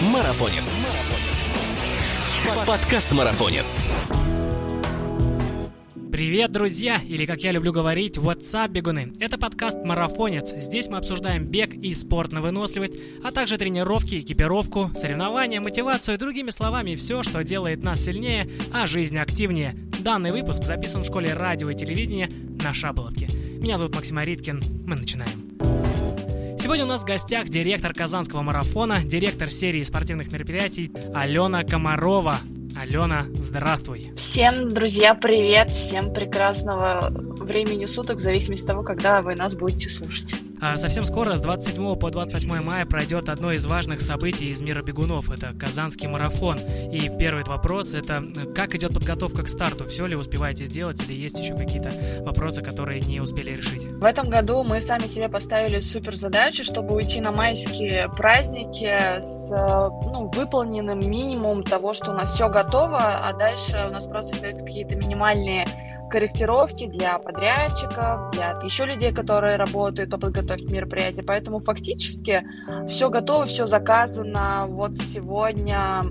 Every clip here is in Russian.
Марафонец. Подкаст Марафонец. Привет, друзья! Или, как я люблю говорить, WhatsApp, бегуны! Это подкаст «Марафонец». Здесь мы обсуждаем бег и спорт на выносливость, а также тренировки, экипировку, соревнования, мотивацию и другими словами все, что делает нас сильнее, а жизнь активнее. Данный выпуск записан в школе радио и телевидения на Шаболовке. Меня зовут Максим Ариткин. Мы начинаем. Сегодня у нас в гостях директор Казанского марафона, директор серии спортивных мероприятий Алена Комарова. Алена, здравствуй. Всем, друзья, привет. Всем прекрасного времени суток, в зависимости от того, когда вы нас будете слушать. А совсем скоро, с 27 по 28 мая, пройдет одно из важных событий из мира бегунов. Это Казанский марафон. И первый вопрос – это как идет подготовка к старту? Все ли успеваете сделать или есть еще какие-то вопросы, которые не успели решить? В этом году мы сами себе поставили супер задачу, чтобы уйти на майские праздники с ну, выполненным минимум того, что у нас все готово, а дальше у нас просто остаются какие-то минимальные корректировки для подрядчиков, для еще людей, которые работают по подготовке мероприятия. Поэтому фактически все готово, все заказано. Вот сегодня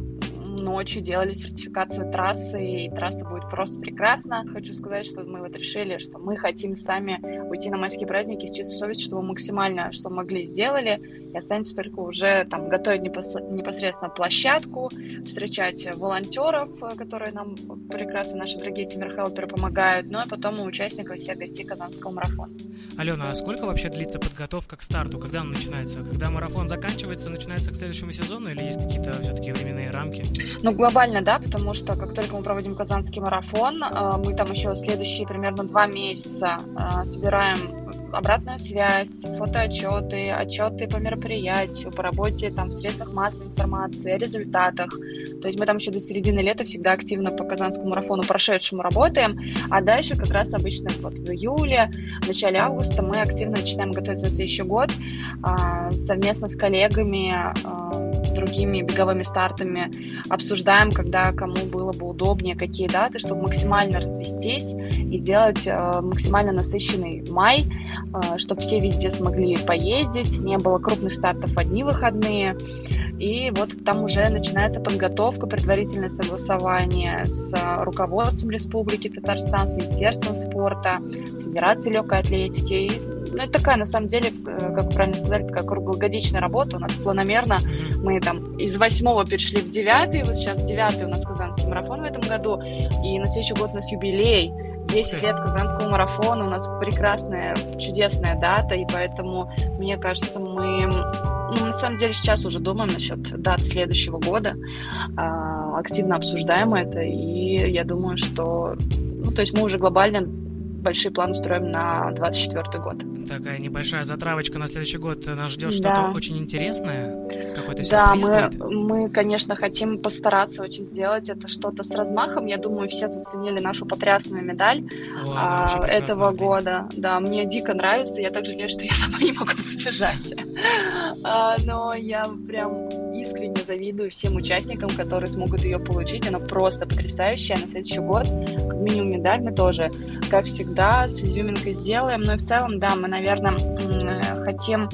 ночью делали сертификацию трассы, и трасса будет просто прекрасна. Хочу сказать, что мы вот решили, что мы хотим сами уйти на майские праздники с чистой совестью, чтобы максимально, что могли, сделали, и останется только уже там готовить непосредственно площадку, встречать волонтеров, которые нам прекрасно, наши дорогие тиммерхелперы помогают, ну и потом участников всех гостей Казанского марафона. Алена, а сколько вообще длится подготовка к старту? Когда он начинается? Когда марафон заканчивается, начинается к следующему сезону или есть какие-то все-таки временные рамки? Ну, глобально, да, потому что как только мы проводим Казанский марафон, а, мы там еще следующие примерно два месяца а, собираем обратную связь, фотоотчеты, отчеты по мероприятию, по работе там в средствах массовой информации, о результатах. То есть мы там еще до середины лета всегда активно по Казанскому марафону прошедшему работаем, а дальше как раз обычно вот в июле, в начале августа мы активно начинаем готовиться на следующий год а, совместно с коллегами, другими беговыми стартами обсуждаем, когда кому было бы удобнее, какие даты, чтобы максимально развестись и сделать э, максимально насыщенный май, э, чтобы все везде смогли поездить, не было крупных стартов одни выходные. И вот там уже начинается подготовка, предварительное согласование с руководством Республики Татарстан, с Министерством спорта, с Федерацией легкой атлетики. И, ну, это такая, на самом деле, э, как вы правильно сказали, такая круглогодичная работа. У нас планомерно мы там из восьмого перешли в девятый, вот сейчас девятый у нас Казанский марафон в этом году, и на следующий год у нас юбилей. 10 лет Казанского марафона, у нас прекрасная, чудесная дата, и поэтому, мне кажется, мы ну, на самом деле сейчас уже думаем насчет дат следующего года, а, активно обсуждаем это, и я думаю, что, ну, то есть мы уже глобально большие планы строим на 24 год. Такая небольшая затравочка на следующий год. Нас ждет что-то да. очень интересное? Какой-то Да, мы, мы, конечно, хотим постараться очень сделать это что-то с размахом. Я думаю, все заценили нашу потрясную медаль О, а, этого года. Да, мне дико нравится. Я также жалею, что я сама не могу побежать. а, но я прям искренне завидую всем участникам, которые смогут ее получить. Она просто потрясающая. На следующий год, как минимум, медаль мы тоже, как всегда, с изюминкой сделаем. Ну и в целом, да, мы, наверное, хотим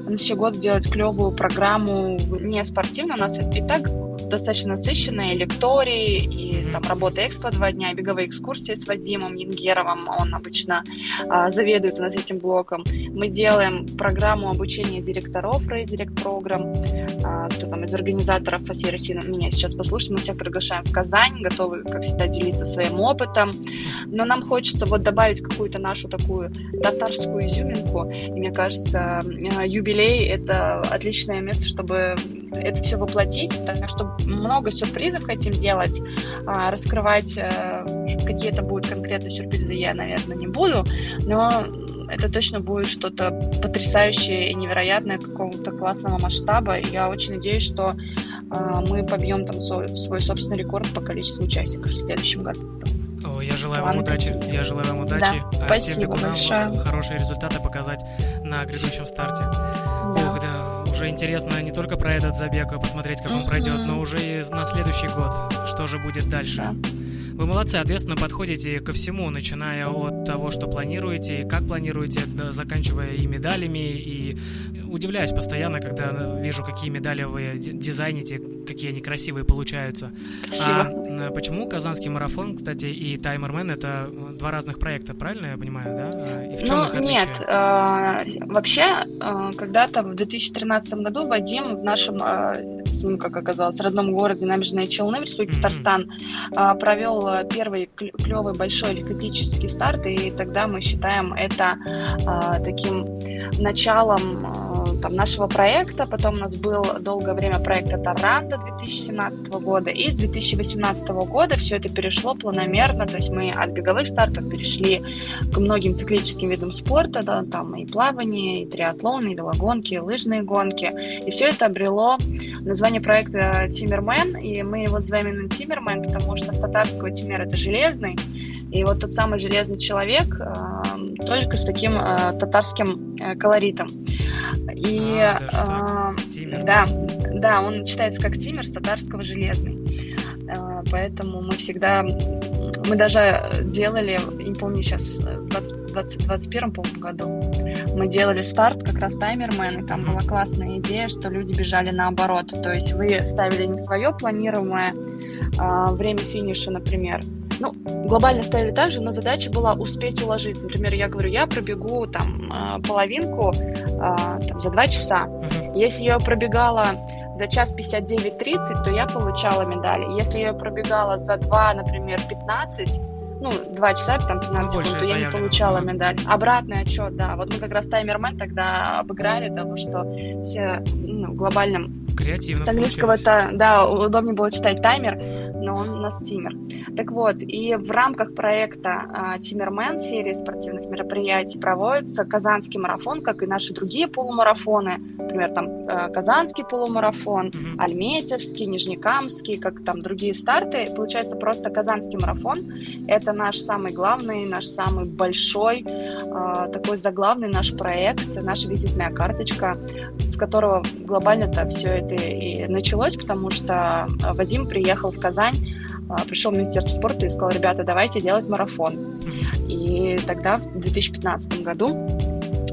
на следующий год сделать клевую программу не спортивную. У нас и так достаточно насыщенная, и лектории, и там работа экспо два дня, беговые экскурсии с Вадимом Янгеровым, он обычно а, заведует у нас этим блоком. Мы делаем программу обучения директоров Direct Program, а, кто там из организаторов всей России меня сейчас послушать, мы всех приглашаем в Казань, готовы, как всегда, делиться своим опытом, но нам хочется вот добавить какую-то нашу такую татарскую изюминку, и мне кажется, юбилей — это отличное место, чтобы это все воплотить, так что много сюрпризов хотим делать, а, раскрывать э, какие это будут конкретные сюрпризы я, наверное, не буду, но это точно будет что-то потрясающее и невероятное какого-то классного масштаба. И я очень надеюсь, что а, мы побьем там свой, свой собственный рекорд по количеству участников в следующем году. О, я желаю вам удачи. Я желаю вам удачи. Да, а спасибо всем бегунам большое. хорошие результаты показать на грядущем старте. Да. Ох, уже интересно не только про этот забег, а посмотреть, как он пройдет, но уже и на следующий год, что же будет дальше. Вы молодцы, ответственно подходите ко всему, начиная от того, что планируете, и как планируете, заканчивая и медалями, и удивляюсь постоянно, когда вижу, какие медали вы дизайните, какие они красивые получаются. Спасибо. А почему Казанский марафон, кстати, и Таймермен это два разных проекта, правильно я понимаю, да? И в чем ну, их отличие? нет. Э, вообще, э, когда-то в 2013 году Вадим в нашем э, ним, как оказалось, родном городе Набережные Челны в Республике mm-hmm. Татарстан а, провел первый клевый большой легкоатлетический старт, и тогда мы считаем это а, таким началом а, там, нашего проекта. Потом у нас был долгое время проект Таранда 2017 года. И с 2018 года все это перешло планомерно. То есть мы от беговых стартов перешли к многим циклическим видам спорта. Да, там и плавание, и триатлон, и велогонки, и лыжные гонки. И все это обрело название проекта Тиммермен. И мы его называем именно Тиммермен, потому что с татарского Тимер это железный. И вот тот самый железный человек э, только с таким э, татарским э, колоритом. И а, э, да, да, он читается как Тимер с татарского железный. Э, поэтому мы всегда, мы даже делали, не помню сейчас, в 2021 по году, мы делали старт как раз таймермен, и там была классная идея, что люди бежали наоборот. То есть вы ставили не свое планируемое а, время финиша, например, ну, глобально ставили так же, но задача была успеть уложиться. Например, я говорю, я пробегу там а, половинку а, там, за два часа. Если я пробегала за час 59-30, то я получала медаль. Если я пробегала за 2, например, 15, ну, 2 часа, там, 15 ну, секунд, то я не получала медаль. Обратный отчет, да. Вот мы как раз таймермен тогда обыграли, потому что все ну, в глобальном Креативно С английского это, да, удобнее было читать таймер, но он у нас тимер. Так вот, и в рамках проекта Тиммермен, серии спортивных мероприятий, проводится Казанский марафон, как и наши другие полумарафоны. Например, там э, Казанский полумарафон, mm-hmm. Альметьевский, Нижнекамский, как там другие старты. Получается просто Казанский марафон. Это наш самый главный, наш самый большой, э, такой заглавный наш проект, наша визитная карточка, с которого глобально-то все это и началось, потому что э, Вадим приехал в Казань, э, пришел в Министерство спорта и сказал, ребята, давайте делать марафон. И тогда, в 2015 году,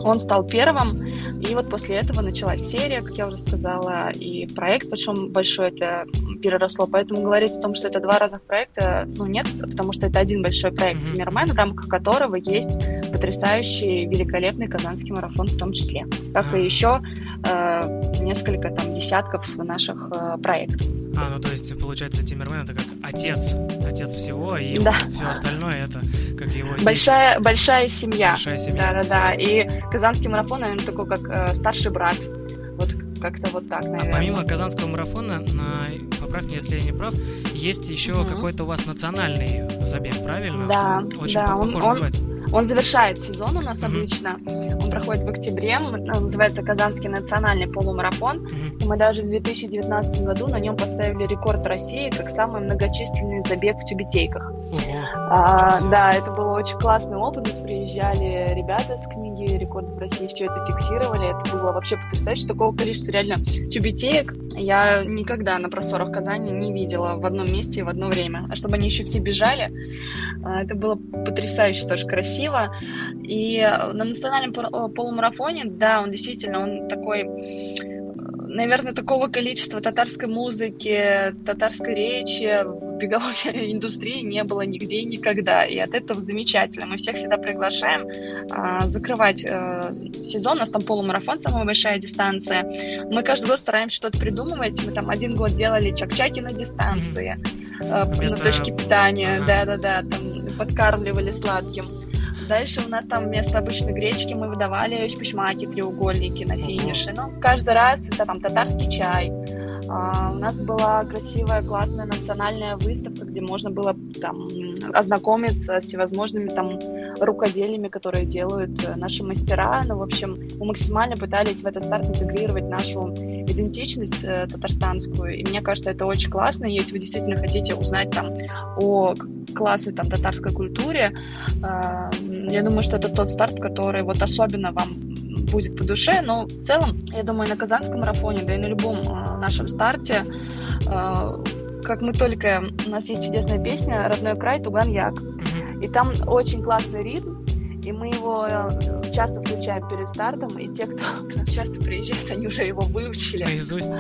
он стал первым, и вот после этого началась серия, как я уже сказала, и проект, причем большой это переросло. Поэтому говорить о том, что это два разных проекта, ну нет, потому что это один большой проект. Тимирмен, в рамках которого есть потрясающий, великолепный казанский марафон в том числе, как и еще э, несколько там десятков наших э, проектов. А, ну то есть, получается, Тиммермен это как отец, отец всего, и да. вот все остальное это как его Большая, дети. большая семья. Большая семья. Да-да-да. И Казанский марафон, наверное, такой как э, старший брат. Вот как-то вот так, наверное. А помимо Казанского марафона, на, поправь меня, если я не прав, есть еще mm-hmm. какой-то у вас национальный забег, правильно? Да, Очень да. Он, он, он завершает сезон у нас mm-hmm. обычно. Он проходит в октябре. Он называется Казанский национальный полумарафон. Mm-hmm. И мы даже в 2019 году на нем поставили рекорд России как самый многочисленный забег в тюбетейках. Mm-hmm. А, да, это был очень классный опыт. Нас приезжали ребята с книги «Рекорд в России», все это фиксировали. Это было вообще потрясающе. Такого количества реально тюбетеек я никогда на просторах Казани не видела в одном месте и в одно время. А чтобы они еще все бежали, а, это было потрясающе тоже красиво. И на национальном полумарафоне, да, он действительно, он такой наверное, такого количества татарской музыки, татарской речи в беговой индустрии не было нигде и никогда. И от этого замечательно. Мы всех всегда приглашаем а, закрывать а, сезон. У нас там полумарафон, самая большая дистанция. Мы каждый год стараемся что-то придумывать. Мы там один год делали чак-чаки на дистанции, mm-hmm. на точке питания. Да-да-да, там подкармливали сладким. Дальше у нас там вместо обычной гречки мы выдавали шпишмаки, треугольники на финише. Ну, каждый раз это там татарский чай. А, у нас была красивая, классная национальная выставка, где можно было там ознакомиться с всевозможными там рукоделиями, которые делают э, наши мастера. Ну, в общем, мы максимально пытались в этот старт интегрировать нашу идентичность э, татарстанскую. И мне кажется, это очень классно. Если вы действительно хотите узнать там о классной там татарской культуре, э, я думаю, что это тот старт, который вот особенно вам будет по душе, но в целом, я думаю, на Казанском марафоне, да и на любом э, нашем старте, э, как мы только... У нас есть чудесная песня «Родной край, Туган Як». И там очень классный ритм, и мы его часто включаем перед стартом, и те, кто к нам часто приезжает, они уже его выучили. Наизусть?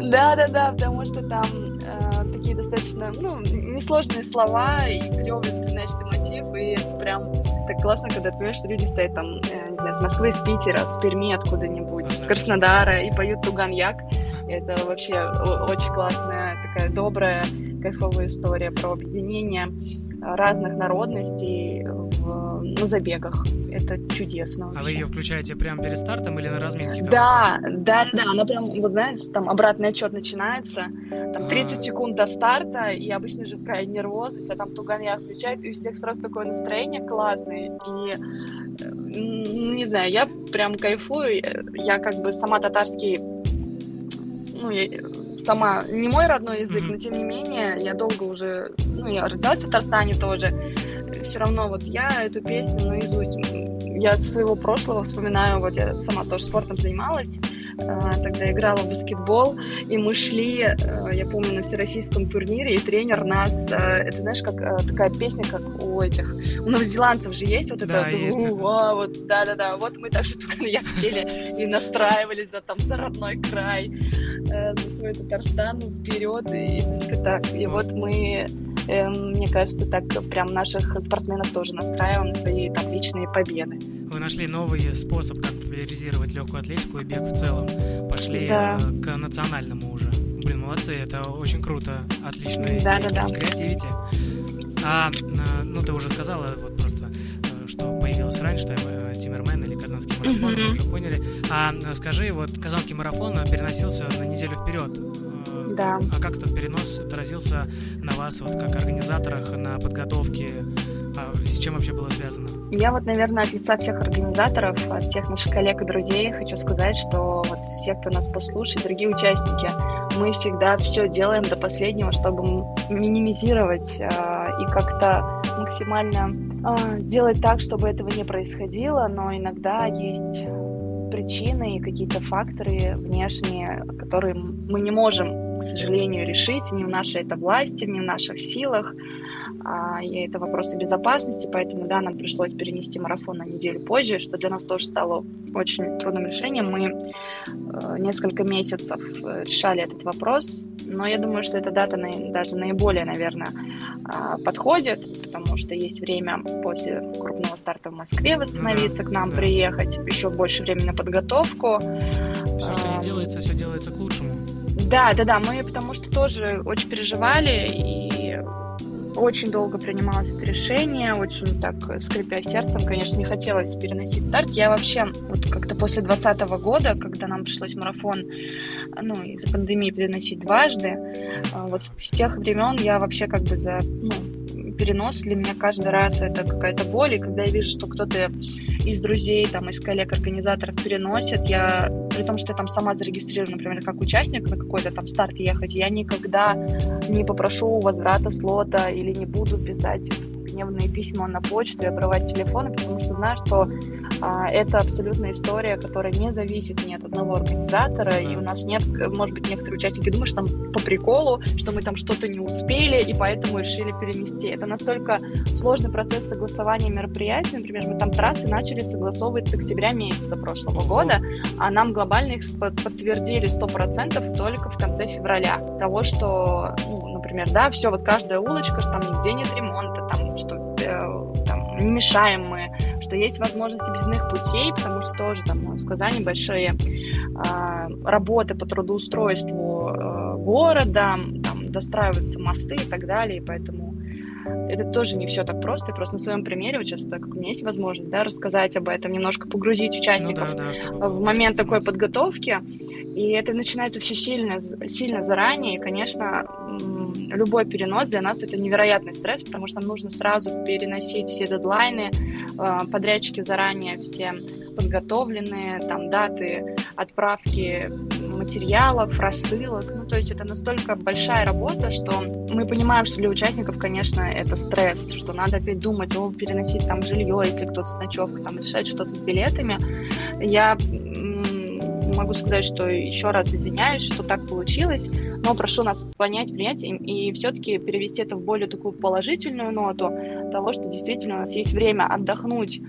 Да-да-да, потому что там э, такие достаточно, ну, несложные слова, и клево запоминаешься мотив, и это прям так классно, когда ты понимаешь, что люди стоят там, э, не знаю, с Москвы, с Питера, с Перми откуда-нибудь, с Краснодара, и поют Туган-Як. Это вообще очень классная, такая добрая, кайфовая история про объединение разных народностей в, на забегах. Это чудесно. Вообще. А вы ее включаете прямо перед стартом или на разминке? Да, да, да. Она прям, вот знаешь, там обратный отчет начинается, там 30 а. секунд до старта, и обычно же такая нервозность, а там Туганья включает, и у всех сразу такое настроение классное. И не знаю, я прям кайфую. Я как бы сама татарский ну, я, сама не мой родной язык, но тем не менее я долго уже, ну, я родилась в Татарстане тоже. Все равно вот я эту песню наизусть, я своего прошлого вспоминаю, вот я сама тоже спортом занималась, тогда играла в баскетбол, и мы шли, а, я помню, на всероссийском турнире, и тренер нас, а, это знаешь, как такая песня, как у этих, у новозеландцев же есть вот да, это, есть у, а, вот, да-да-да, вот мы также только на пели и настраивались за там за родной край, э, за свой Татарстан вперед, и только так, и вот мы мне кажется, так прям наших спортсменов тоже настраиваем на свои там личные победы. Вы нашли новый способ, как популяризировать легкую атлетику и бег в целом. Пошли да. Э, к национальному уже. Блин, молодцы, это очень круто. Отличный да, да, да. креативити. А, э, ну, ты уже сказала, вот просто, э, что появилось раньше, там, Тиммермен или Казанский марафон, mm-hmm. мы уже поняли. А скажи, вот Казанский марафон переносился на неделю вперед. Да. А как этот перенос отразился на вас, вот как организаторах, на подготовке а с чем вообще было связано? Я вот, наверное, от лица всех организаторов, от всех наших коллег и друзей хочу сказать, что вот все, кто нас послушает, дорогие участники, мы всегда все делаем до последнего, чтобы минимизировать э, и как-то максимально э, делать так, чтобы этого не происходило, но иногда есть причины и какие-то факторы внешние, которые мы не можем, к сожалению, решить, не в нашей это власти, не в наших силах а, и это вопросы безопасности, поэтому, да, нам пришлось перенести марафон на неделю позже, что для нас тоже стало очень трудным решением. Мы э, несколько месяцев э, решали этот вопрос, но я думаю, что эта дата даже наиболее, наверное, э, подходит, потому что есть время после крупного старта в Москве восстановиться, к нам приехать, еще больше времени на подготовку. Все, что не делается, все делается к лучшему. Да, да, да, мы потому что тоже очень переживали и очень долго принималось это решение, очень так, скрипя сердцем, конечно, не хотелось переносить старт. Я вообще вот как-то после 2020 года, когда нам пришлось марафон, ну, из-за пандемии переносить дважды, а, вот с тех времен я вообще как бы за, ну, перенос для меня каждый раз это какая-то боль, и когда я вижу, что кто-то из друзей, там, из коллег-организаторов переносит, я, при том, что я там сама зарегистрирована, например, как участник на какой-то там старт ехать, я никогда не попрошу возврата слота или не буду писать гневные письма на почту и обрывать телефоны, потому что знаю, что а, это абсолютная история, которая не зависит ни от одного организатора, и у нас нет, может быть, некоторые участники думают, что там по приколу, что мы там что-то не успели, и поэтому решили перенести. Это настолько сложный процесс согласования мероприятий, например, мы там трассы начали согласовывать с октября месяца прошлого года, а нам глобально их подтвердили 100% только в конце февраля. Того, что, ну, например, да, все, вот каждая улочка, что там нигде нет ремонта, там, что э, там, не мешаем мы, что есть возможность объездных путей, потому что тоже там в Казани большие э, работы по трудоустройству э, города, там достраиваются мосты и так далее, поэтому это тоже не все так просто. И просто на своем примере, вот сейчас, так как у меня есть возможность, да, рассказать об этом, немножко погрузить участников ну, да, да, в момент такой подготовки. И это начинается все сильно, сильно заранее. И, конечно, любой перенос для нас это невероятный стресс, потому что нам нужно сразу переносить все дедлайны, а, подрядчики заранее все подготовленные, там даты отправки материалов, рассылок. Ну, то есть это настолько большая работа, что мы понимаем, что для участников, конечно, это стресс, что надо опять думать, о, переносить там жилье, если кто-то с ночевкой, там, решать что-то с билетами. Я могу сказать, что еще раз извиняюсь, что так получилось, но прошу нас понять, принять и, и все-таки перевести это в более такую положительную ноту того, что действительно у нас есть время отдохнуть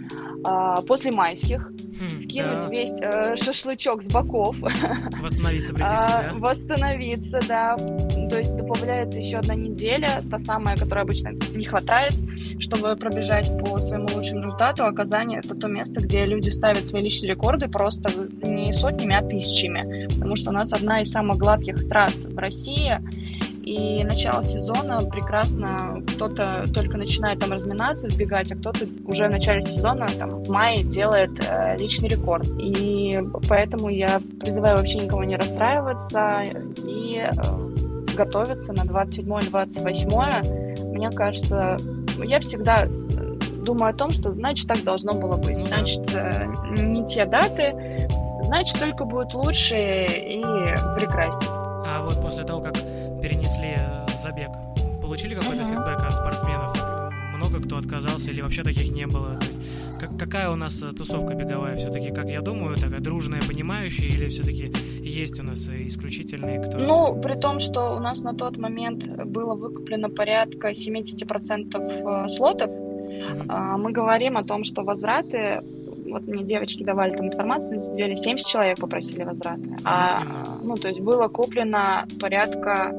а, после майских, скинуть да. весь э, шашлычок с боков, Восстановиться, прийти в а, себя. восстановиться, да. То есть добавляется еще одна неделя, та самая, которая обычно не хватает, чтобы пробежать по своему лучшему результату. Оказание это то место, где люди ставят свои личные рекорды просто не сотнями, а тысячами. Потому что у нас одна из самых гладких трасс в России. И начало сезона прекрасно, кто-то только начинает там разминаться, сбегать, а кто-то уже в начале сезона, там, в мае делает э, личный рекорд. И поэтому я призываю вообще никого не расстраиваться и э, готовиться на 27-28. Мне кажется, я всегда думаю о том, что значит так должно было быть. Значит, э, не те даты, значит только будет лучше и прекраснее. А вот после того, как перенесли э, забег, получили какой-то Мгм. фидбэк от спортсменов? Много кто отказался или вообще таких не было? То есть, как- какая у нас э, тусовка беговая все-таки, как я думаю, такая дружная, понимающая, или все-таки есть у нас э, исключительные, кто... Ну, при том, что у нас на тот момент было выкуплено порядка 70% э, слотов, а, мы говорим о том, что возвраты, вот мне девочки давали там информацию, на деле 70 человек попросили возвраты, а, ну, то есть было куплено порядка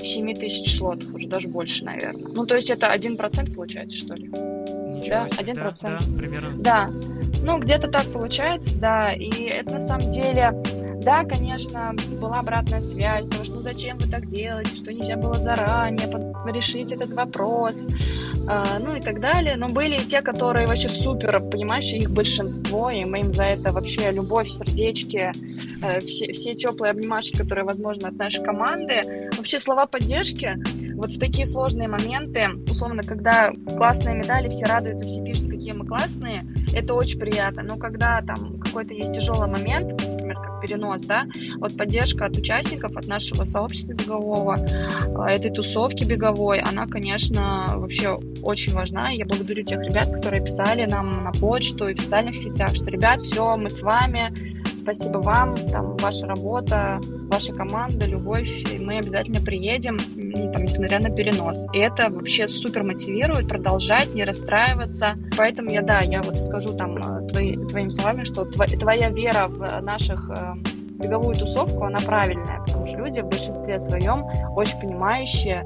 7 тысяч слотов, уже даже больше, наверное. Ну, то есть это 1% получается, что ли? Ничего да, себе. 1%. Да, да, примерно. Да, ну где-то так получается, да, и это на самом деле, да, конечно, была обратная связь, потому что ну зачем вы так делаете, что нельзя было заранее решить этот вопрос, а, ну и так далее, но были и те, которые вообще супер, понимаешь, их большинство, и мы им за это вообще любовь, сердечки, э, все, все теплые обнимашки, которые возможны от нашей команды, вообще слова поддержки, вот в такие сложные моменты, условно, когда классные медали, все радуются, все пишут, какие мы классные, это очень приятно. Но когда там какой-то есть тяжелый момент, перенос, да, вот поддержка от участников, от нашего сообщества бегового, э, этой тусовки беговой, она, конечно, вообще очень важна. Я благодарю тех ребят, которые писали нам на почту и в социальных сетях, что, ребят, все, мы с вами, спасибо вам, там, ваша работа, ваша команда, любовь, и мы обязательно приедем, ну, там, несмотря на перенос. И это вообще супер мотивирует продолжать, не расстраиваться. Поэтому я, да, я вот скажу там э, твои, твоими словами, что тво- твоя вера в наших э, беговую тусовку, она правильная, потому что люди в большинстве своем очень понимающие,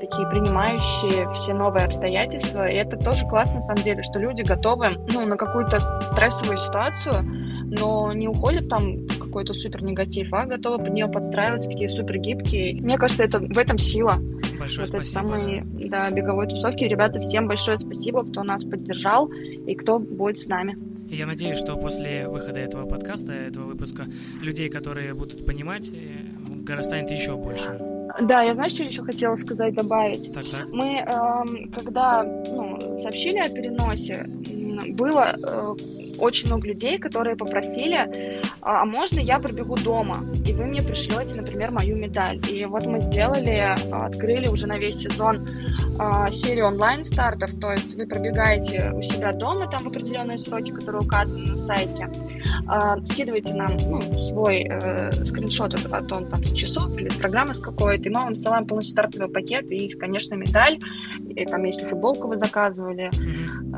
такие принимающие все новые обстоятельства. И это тоже классно, на самом деле, что люди готовы ну, на какую-то стрессовую ситуацию, но не уходят там какой-то супер негатив, а готовы под нее подстраиваться, такие супер гибкие. Мне кажется, это в этом сила Большое вот спасибо. самой да, беговой тусовки. Ребята, всем большое спасибо, кто нас поддержал и кто будет с нами. Я надеюсь, что после выхода этого подкаста, этого выпуска, людей, которые будут понимать, э, станет еще больше. Да, я знаешь, что еще хотела сказать, добавить? Так, так. Мы, эм, когда ну, сообщили о переносе, было э, очень много людей, которые попросили, а а можно я пробегу дома, и вы мне пришлете, например, мою медаль. И вот мы сделали, открыли уже на весь сезон а, серию онлайн-стартов, то есть вы пробегаете у себя дома, там в определенные сроки, которые указаны на сайте, а, скидываете нам ну, свой э, скриншот от, от он там с часов или с программы с какой-то, и мы вам ссылаем полностью стартовый пакет и, конечно, медаль, и там, если футболку вы заказывали, Мгм.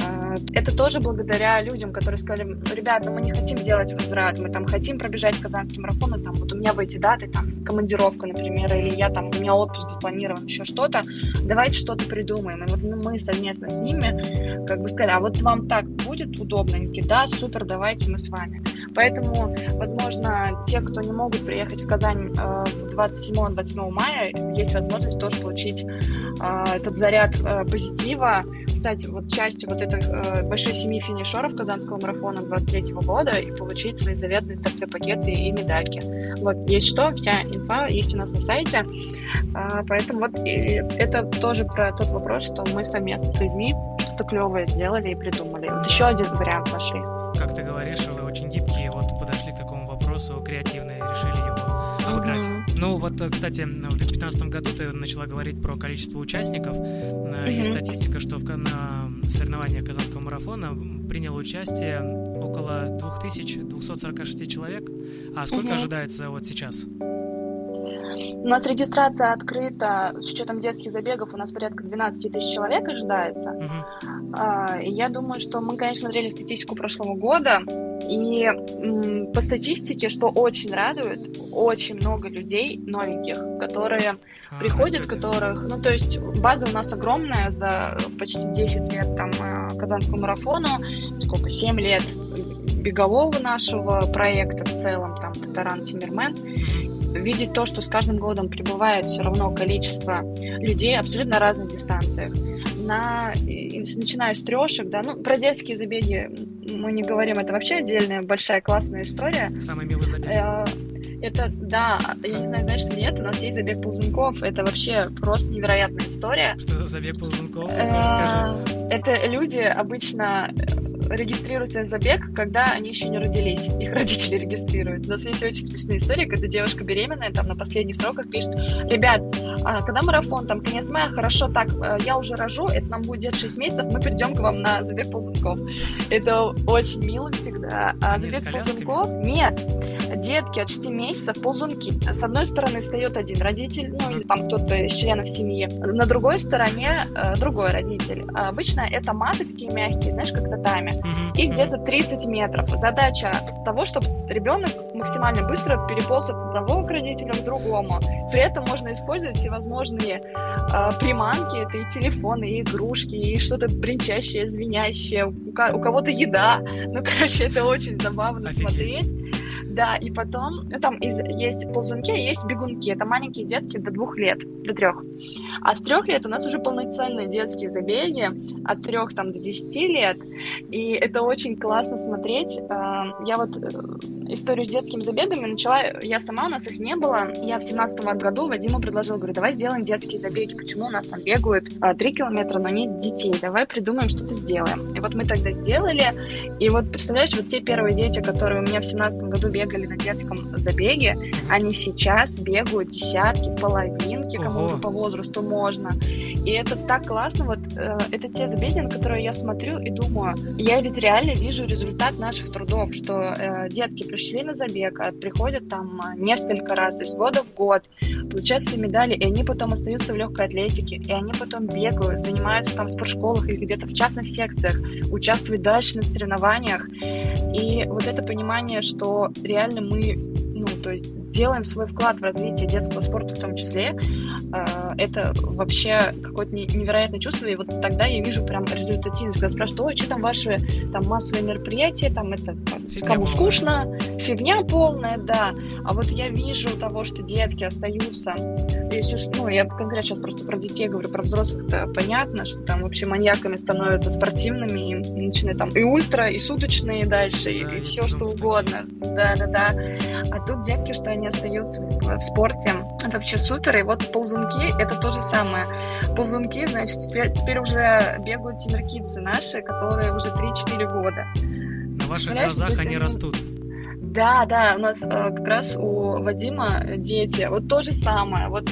Это тоже благодаря людям, которые сказали, ребята, мы не хотим делать возврат, мы там хотим пробежать казанский марафон, и там вот у меня в эти даты, там, командировка, например, или я там, у меня отпуск запланирован, еще что-то, давайте что-то придумаем. И вот ну, мы совместно с ними как бы сказали, а вот вам так будет удобно? Они такие, да, супер, давайте мы с вами. Поэтому, возможно, те, кто не могут приехать в Казань э, 27-28 мая, есть возможность тоже получить э, этот заряд э, позитива. Кстати, вот частью вот этой э, большой семьи финишеров Казанского марафона 23 года и получить свои заветные стартовые пакеты и медальки. Вот, есть что, вся инфа есть у нас на сайте. Поэтому вот это тоже про тот вопрос, что мы совместно с людьми что-то клевое сделали и придумали. Вот еще один вариант нашли. Как ты говоришь, креативные, решили его обыграть. Мгм. Ну вот, э, кстати, в 2015 году ты начала говорить про количество участников. Э, Есть статистика, что в, на соревнованиях Казанского марафона приняло участие около 2246 человек. А сколько Мгм. ожидается вот сейчас? У нас регистрация открыта, с учетом детских забегов, у нас порядка 12 тысяч человек ожидается. Мгм. А, я думаю, что мы, конечно, смотрели статистику прошлого года, и по статистике, что очень радует, очень много людей новеньких, которые а, приходят, растете. которых, ну, то есть база у нас огромная за почти 10 лет там э, Казанскому марафону, сколько, 7 лет бегового нашего проекта в целом, там, Татаран Тимирмен, видеть то, что с каждым годом прибывает все равно количество людей абсолютно разных дистанциях. На, начиная с трешек, да, ну, про детские забеги мы не говорим, это вообще отдельная большая классная история. Самый милый забег. Э, это, да, я не знаю, знаешь, что нет, у нас есть забег ползунков, это вообще просто невероятная история. Что за забег ползунков? Э, это люди обычно регистрируются в забег, когда они еще не родились. Их родители регистрируют. У нас есть очень смешные истории, когда девушка беременная, там, на последних сроках пишет, ребят, а, когда марафон, там, конец мая, хорошо, так, э, я уже рожу, это нам будет 6 месяцев, мы придем к вам на забег ползунков. Это очень мило всегда. А забег ползунков? Нет детки от 6 месяцев ползунки. С одной стороны встает один родитель, ну или там кто-то из членов семьи, на другой стороне э, другой родитель. Обычно это маты такие мягкие, знаешь, как татами, mm-hmm. и где-то 30 метров. Задача того, чтобы ребенок максимально быстро переполз от одного к родителям к другому. При этом можно использовать всевозможные э, приманки, это и телефоны, и игрушки, и что-то бренчащее, звенящее, у, у кого-то еда. Ну, короче, это очень забавно Офигеть. смотреть. Да, и потом, ну, там из, есть ползунки, а есть бегунки. Это маленькие детки до двух лет, до трех. А с трех лет у нас уже полноценные детские забеги, от трех там до десяти лет. И это очень классно смотреть. А, я вот э, историю с детскими забегами начала, я сама, у нас их не было. Я в семнадцатом году Вадиму предложила, говорю, давай сделаем детские забеги. Почему у нас там бегают а, три километра, но нет детей? Давай придумаем, что-то сделаем. И вот мы тогда сделали. И вот представляешь, вот те первые дети, которые у меня в семнадцатом году бегали на детском забеге, они сейчас бегают десятки, половинки, кому по возрасту можно. И это так классно. Вот э, это те забеги, на которые я смотрю и думаю, я ведь реально вижу результат наших трудов, что э, детки пришли на забег, а приходят там а, несколько раз из года в год, получают свои медали, и они потом остаются в легкой атлетике, и они потом бегают, занимаются там в спортшколах или где-то в частных секциях, участвуют дальше на соревнованиях. И вот это понимание, что реально мы, ну, то есть делаем свой вклад в развитие детского спорта в том числе, э, это вообще какое-то невероятное чувство, и вот тогда я вижу прям результативность, когда спрашивают, ой, что там ваши там массовые мероприятия, там это фигня кому полная. скучно, фигня полная, да, а вот я вижу того, что детки остаются, если уж, ну, я конкретно сейчас просто про детей говорю, про взрослых-то понятно, что там вообще маньяками становятся спортивными, и начинают там и ультра, и суточные дальше, да, и, и все что угодно, да-да-да, а тут детки, что они остаются в спорте. Это вообще супер. И вот ползунки — это то же самое. Ползунки, значит, теперь, теперь уже бегают тимиркидцы наши, которые уже 3-4 года. На ваших глазах они растут. Да, да, у нас э, как раз у Вадима дети, вот то же самое, вот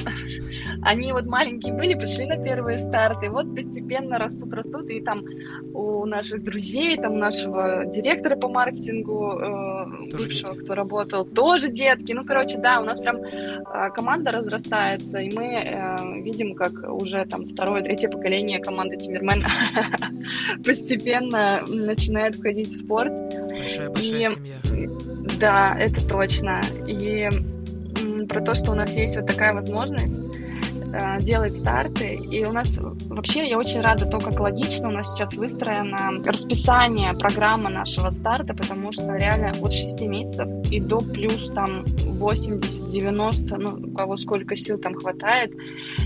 они вот маленькие были, пришли на первые старты, вот постепенно растут, растут, и там у наших друзей, там нашего директора по маркетингу, э, бывшего, дети. кто работал, тоже детки, ну, короче, да, у нас прям э, команда разрастается, и мы э, видим, как уже там второе, третье поколение команды Тимирмен постепенно начинает входить в спорт. Большая-большая семья. Да, это точно. И про то, что у нас есть вот такая возможность э, делать старты. И у нас вообще я очень рада то, как логично у нас сейчас выстроено расписание программы нашего старта, потому что реально от 6 месяцев и до плюс там 80-90, ну, у кого сколько сил там хватает,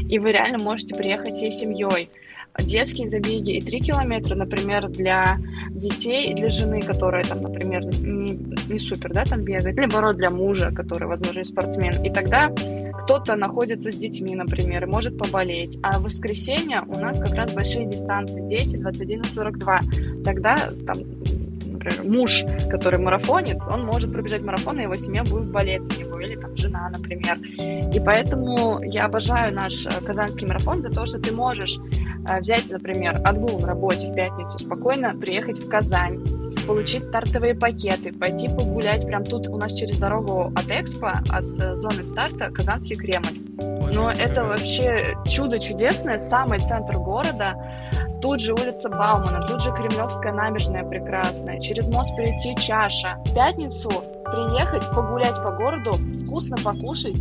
и вы реально можете приехать всей семьей детские забеги и 3 километра, например, для детей и для жены, которая там, например, не, не супер, да, там бегает, или наоборот для мужа, который, возможно, спортсмен. И тогда кто-то находится с детьми, например, и может поболеть. А в воскресенье у нас как раз большие дистанции 10, 21 и 42. Тогда там например, муж, который марафонец, он может пробежать марафон, и его семья будет болеть за него, или там жена, например. И поэтому я обожаю наш э, казанский марафон за то, что ты можешь э, взять, например, отгул на работе в пятницу, спокойно приехать в Казань, получить стартовые пакеты, пойти погулять. Прям тут у нас через дорогу от Экспо, от э, зоны старта, Казанский Кремль. Но это вообще чудо чудесное, самый центр города. тут же улица Баумана, тут же Кремлевская набережная прекрасная, через мост перейти Чаша. В пятницу приехать, погулять по городу, вкусно покушать,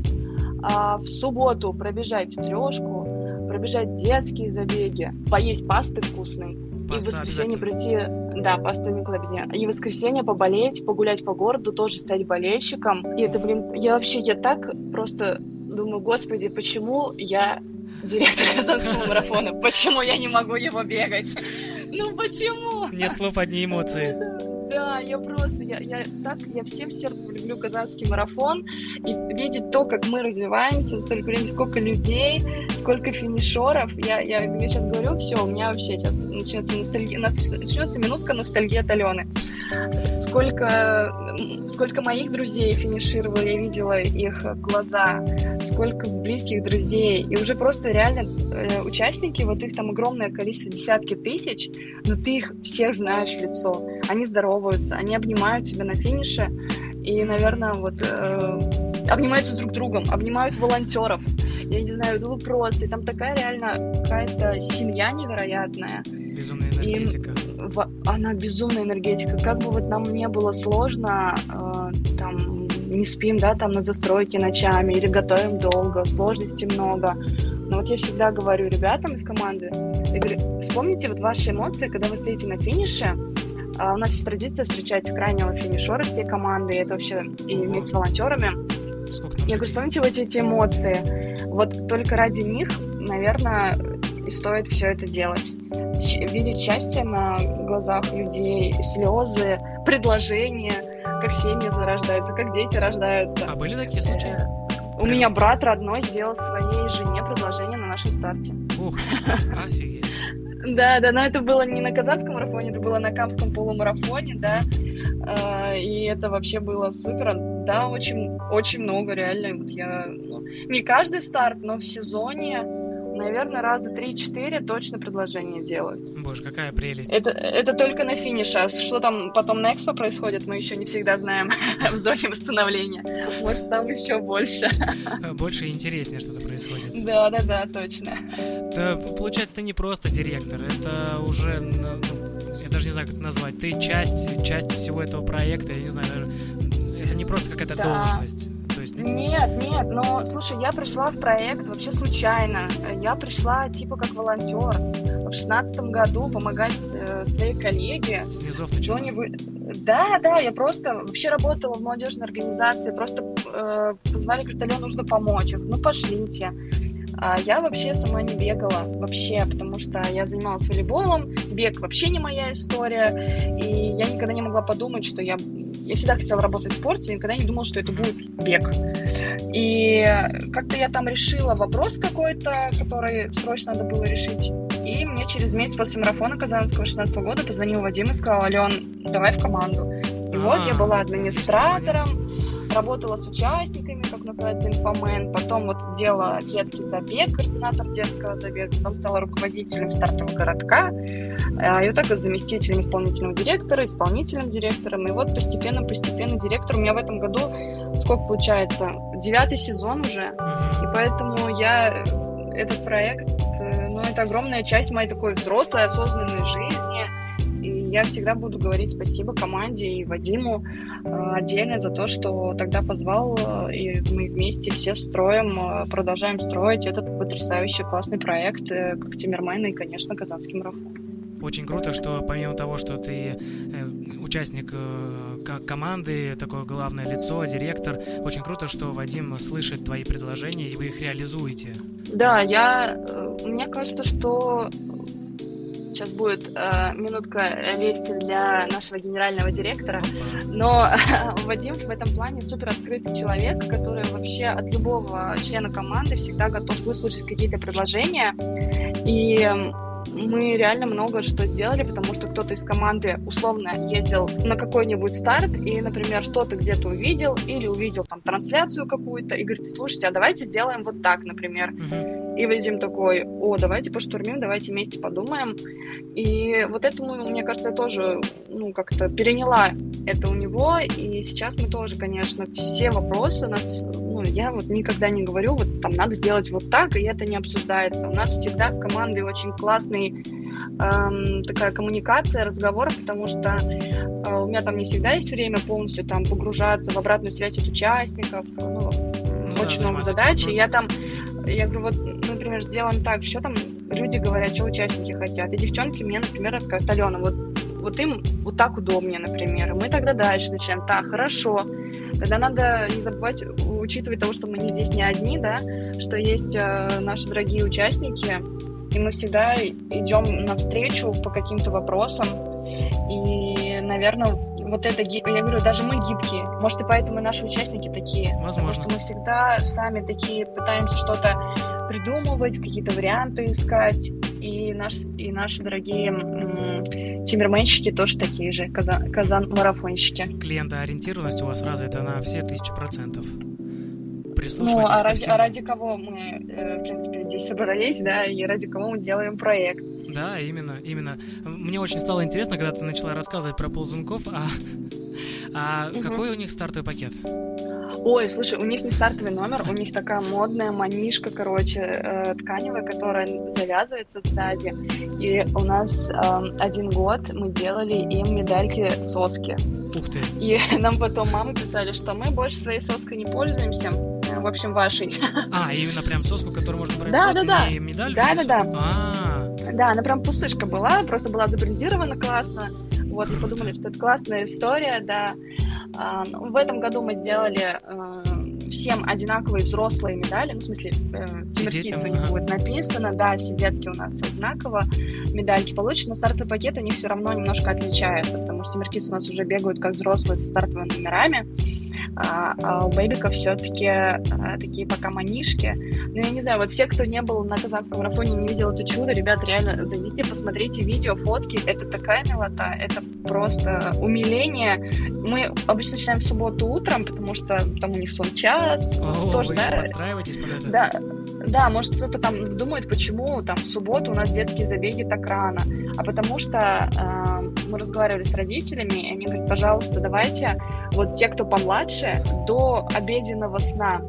а в субботу пробежать трешку, пробежать детские забеги, поесть пасты вкусной, Паста и в воскресенье прийти, да, паста без нее. И в воскресенье поболеть, погулять по городу, тоже стать болельщиком. И это, блин, я вообще, я так просто думаю, господи, почему я директор Казанского марафона? Почему я не могу его бегать? Ну почему? Нет слов, одни эмоции. Да, я просто, я, я так, я всем сердцем люблю казанский марафон, и видеть то, как мы развиваемся, столько времени, сколько людей, сколько финишеров, я, я, я сейчас говорю, все, у меня вообще сейчас начнется ностальгия, начнется минутка ностальгии от Алены. Сколько, сколько моих друзей финишировало, я видела их глаза, сколько близких друзей, и уже просто реально э, участники, вот их там огромное количество, десятки тысяч, но ты их всех знаешь в лицо, они здороваются, они обнимают тебя на финише, и, наверное, вот э, обнимаются друг другом, обнимают волонтеров, я не знаю, ну просто, и там такая реально какая-то семья невероятная. Безумная энергетика. И, в, она безумная энергетика. Как бы вот нам не было сложно, э, там, не спим, да, там на застройке ночами или готовим долго, сложностей много. Но вот я всегда говорю ребятам из команды, я говорю, вспомните вот ваши эмоции, когда вы стоите на финише, а у нас есть традиция встречать крайнего финишера всей команды, и это вообще и вместе с волонтерами. Я говорю, вспомните вот эти эмоции. Вот только ради них, наверное, и стоит все это делать. Видеть счастье на глазах людей, слезы, предложения, как семьи зарождаются, как дети рождаются. А были такие случаи? У меня брат родной сделал своей жене предложение на нашем старте. Ух, офигеть. Да, да, но это было не на казанском марафоне, это было на камском полумарафоне, да, а, и это вообще было супер. Да, очень, очень много, реально. Вот я, ну, не каждый старт, но в сезоне наверное, раза 3-4 точно предложение делают. Боже, какая прелесть. Это, это только на финише. А что там потом на экспо происходит, мы еще не всегда знаем в зоне восстановления. Может, там еще больше. Больше и интереснее что-то происходит. Да, да, да, точно. Да, получается, ты не просто директор, это уже, ну, я даже не знаю, как это назвать, ты часть, часть всего этого проекта, я не знаю, это не просто какая-то да. должность. Нет, нет, но, слушай, я пришла в проект вообще случайно. Я пришла типа как волонтер в шестнадцатом году помогать э, своей коллеге. Снизов вы... Да, да, я просто вообще работала в молодежной организации, просто э, позвали, говорит, Алена, нужно помочь. Я говорю, ну, пошлите. А я вообще сама не бегала, вообще, потому что я занималась волейболом, бег вообще не моя история, и я никогда не могла подумать, что я... Я всегда хотела работать в спорте, никогда не думала, что это будет бег. И как-то я там решила вопрос какой-то, который срочно надо было решить, и мне через месяц после марафона Казанского 16 года позвонил Вадим и сказал, Ален, давай в команду. И вот я была администратором, работала с участниками, как называется, инфомен, потом вот делала детский забег, координатор детского забега, потом стала руководителем стартового городка, а, и вот так вот заместителем исполнительного директора, исполнительным директором, и вот постепенно-постепенно директор. У меня в этом году, сколько получается, девятый сезон уже, и поэтому я этот проект, э, ну, это огромная часть моей такой взрослой, осознанной жизни, я всегда буду говорить спасибо команде и Вадиму э, отдельно за то, что тогда позвал, э, и мы вместе все строим, э, продолжаем строить этот потрясающий классный проект, как Тимирмен и, конечно, Казанский марафон. Очень круто, что помимо того, что ты участник команды, такое главное лицо, директор, очень круто, что Вадим слышит твои предложения и вы их реализуете. Да, я, мне кажется, что сейчас будет э, минутка вести для нашего генерального директора. Но Вадим в этом плане супер открытый человек, который вообще от любого члена команды всегда готов выслушать какие-то предложения. И мы реально много что сделали, потому что кто-то из команды условно ездил на какой-нибудь старт и, например, что-то где-то увидел или увидел там трансляцию какую-то и говорит, слушайте, а давайте сделаем вот так, например. И Вадим такой, о, давайте поштурмим, давайте вместе подумаем. И вот этому, мне кажется, я тоже, ну, как-то переняла это у него, и сейчас мы тоже, конечно, все вопросы у нас, ну, я вот никогда не говорю, вот там надо сделать вот так, и это не обсуждается. У нас всегда с командой очень классный эм, такая коммуникация, разговор, потому что э, у меня там не всегда есть время полностью там погружаться в обратную связь от участников, ну, ну очень да, много задач, и я там, я говорю, вот, например, сделаем так, что там люди говорят, что участники хотят, и девчонки мне, например, расскажут, Алена, вот вот им вот так удобнее, например. Мы тогда дальше начинаем. Так, хорошо. Тогда надо не забывать учитывать того, что мы не здесь не одни, да, что есть э, наши дорогие участники, и мы всегда идем навстречу по каким-то вопросам. И, наверное, вот это, я говорю, даже мы гибкие. Может, и поэтому и наши участники такие. Возможно. Потому что мы всегда сами такие пытаемся что-то придумывать, какие-то варианты искать. И, наш, и наши дорогие Тиммерменщики тоже такие же, казан, казан-марафонщики. Клиентоориентированность у вас развита на все тысячи процентов. Ну, а ради, а ради кого мы, э, в принципе, здесь собрались, да, и ради кого мы делаем проект. Да, именно, именно. Мне очень стало интересно, когда ты начала рассказывать про ползунков, а, а угу. какой у них стартовый пакет? Ой, слушай, у них не стартовый номер, у них такая модная манишка, короче, э, тканевая, которая завязывается сзади. И у нас э, один год мы делали им медальки соски. Ух ты. И нам потом мамы писали, что мы больше своей соской не пользуемся. В общем, вашей. А, именно прям соску, которую можно брать да, да, да. и медальку? Да, да, да. А. Да, она прям пустышка была, просто была забрендирована классно. Вот, мы подумали, что это классная история, да. А, ну, в этом году мы сделали э, всем одинаковые взрослые медали, ну, в смысле, э, Тимиркиц у них будет написано, да, все детки у нас одинаково медальки получат, но стартовый пакет у них все равно немножко отличается, потому что Тимиркиц у нас уже бегают как взрослые со стартовыми номерами, а, а у бэбиков все-таки а, такие пока манишки. Ну, я не знаю, вот все, кто не был на Казанском марафоне, не видел это чудо, ребят, реально зайдите, посмотрите видео, фотки, это такая милота, это просто умиление. Мы обычно начинаем в субботу утром, потому что там у них сон час, О, тоже, вы да? Да, да, может кто-то там думает, почему там в субботу у нас детские забеги так рано, а потому что э, мы разговаривали с родителями, и они говорят, пожалуйста, давайте вот те, кто помладше, до обеденного сна.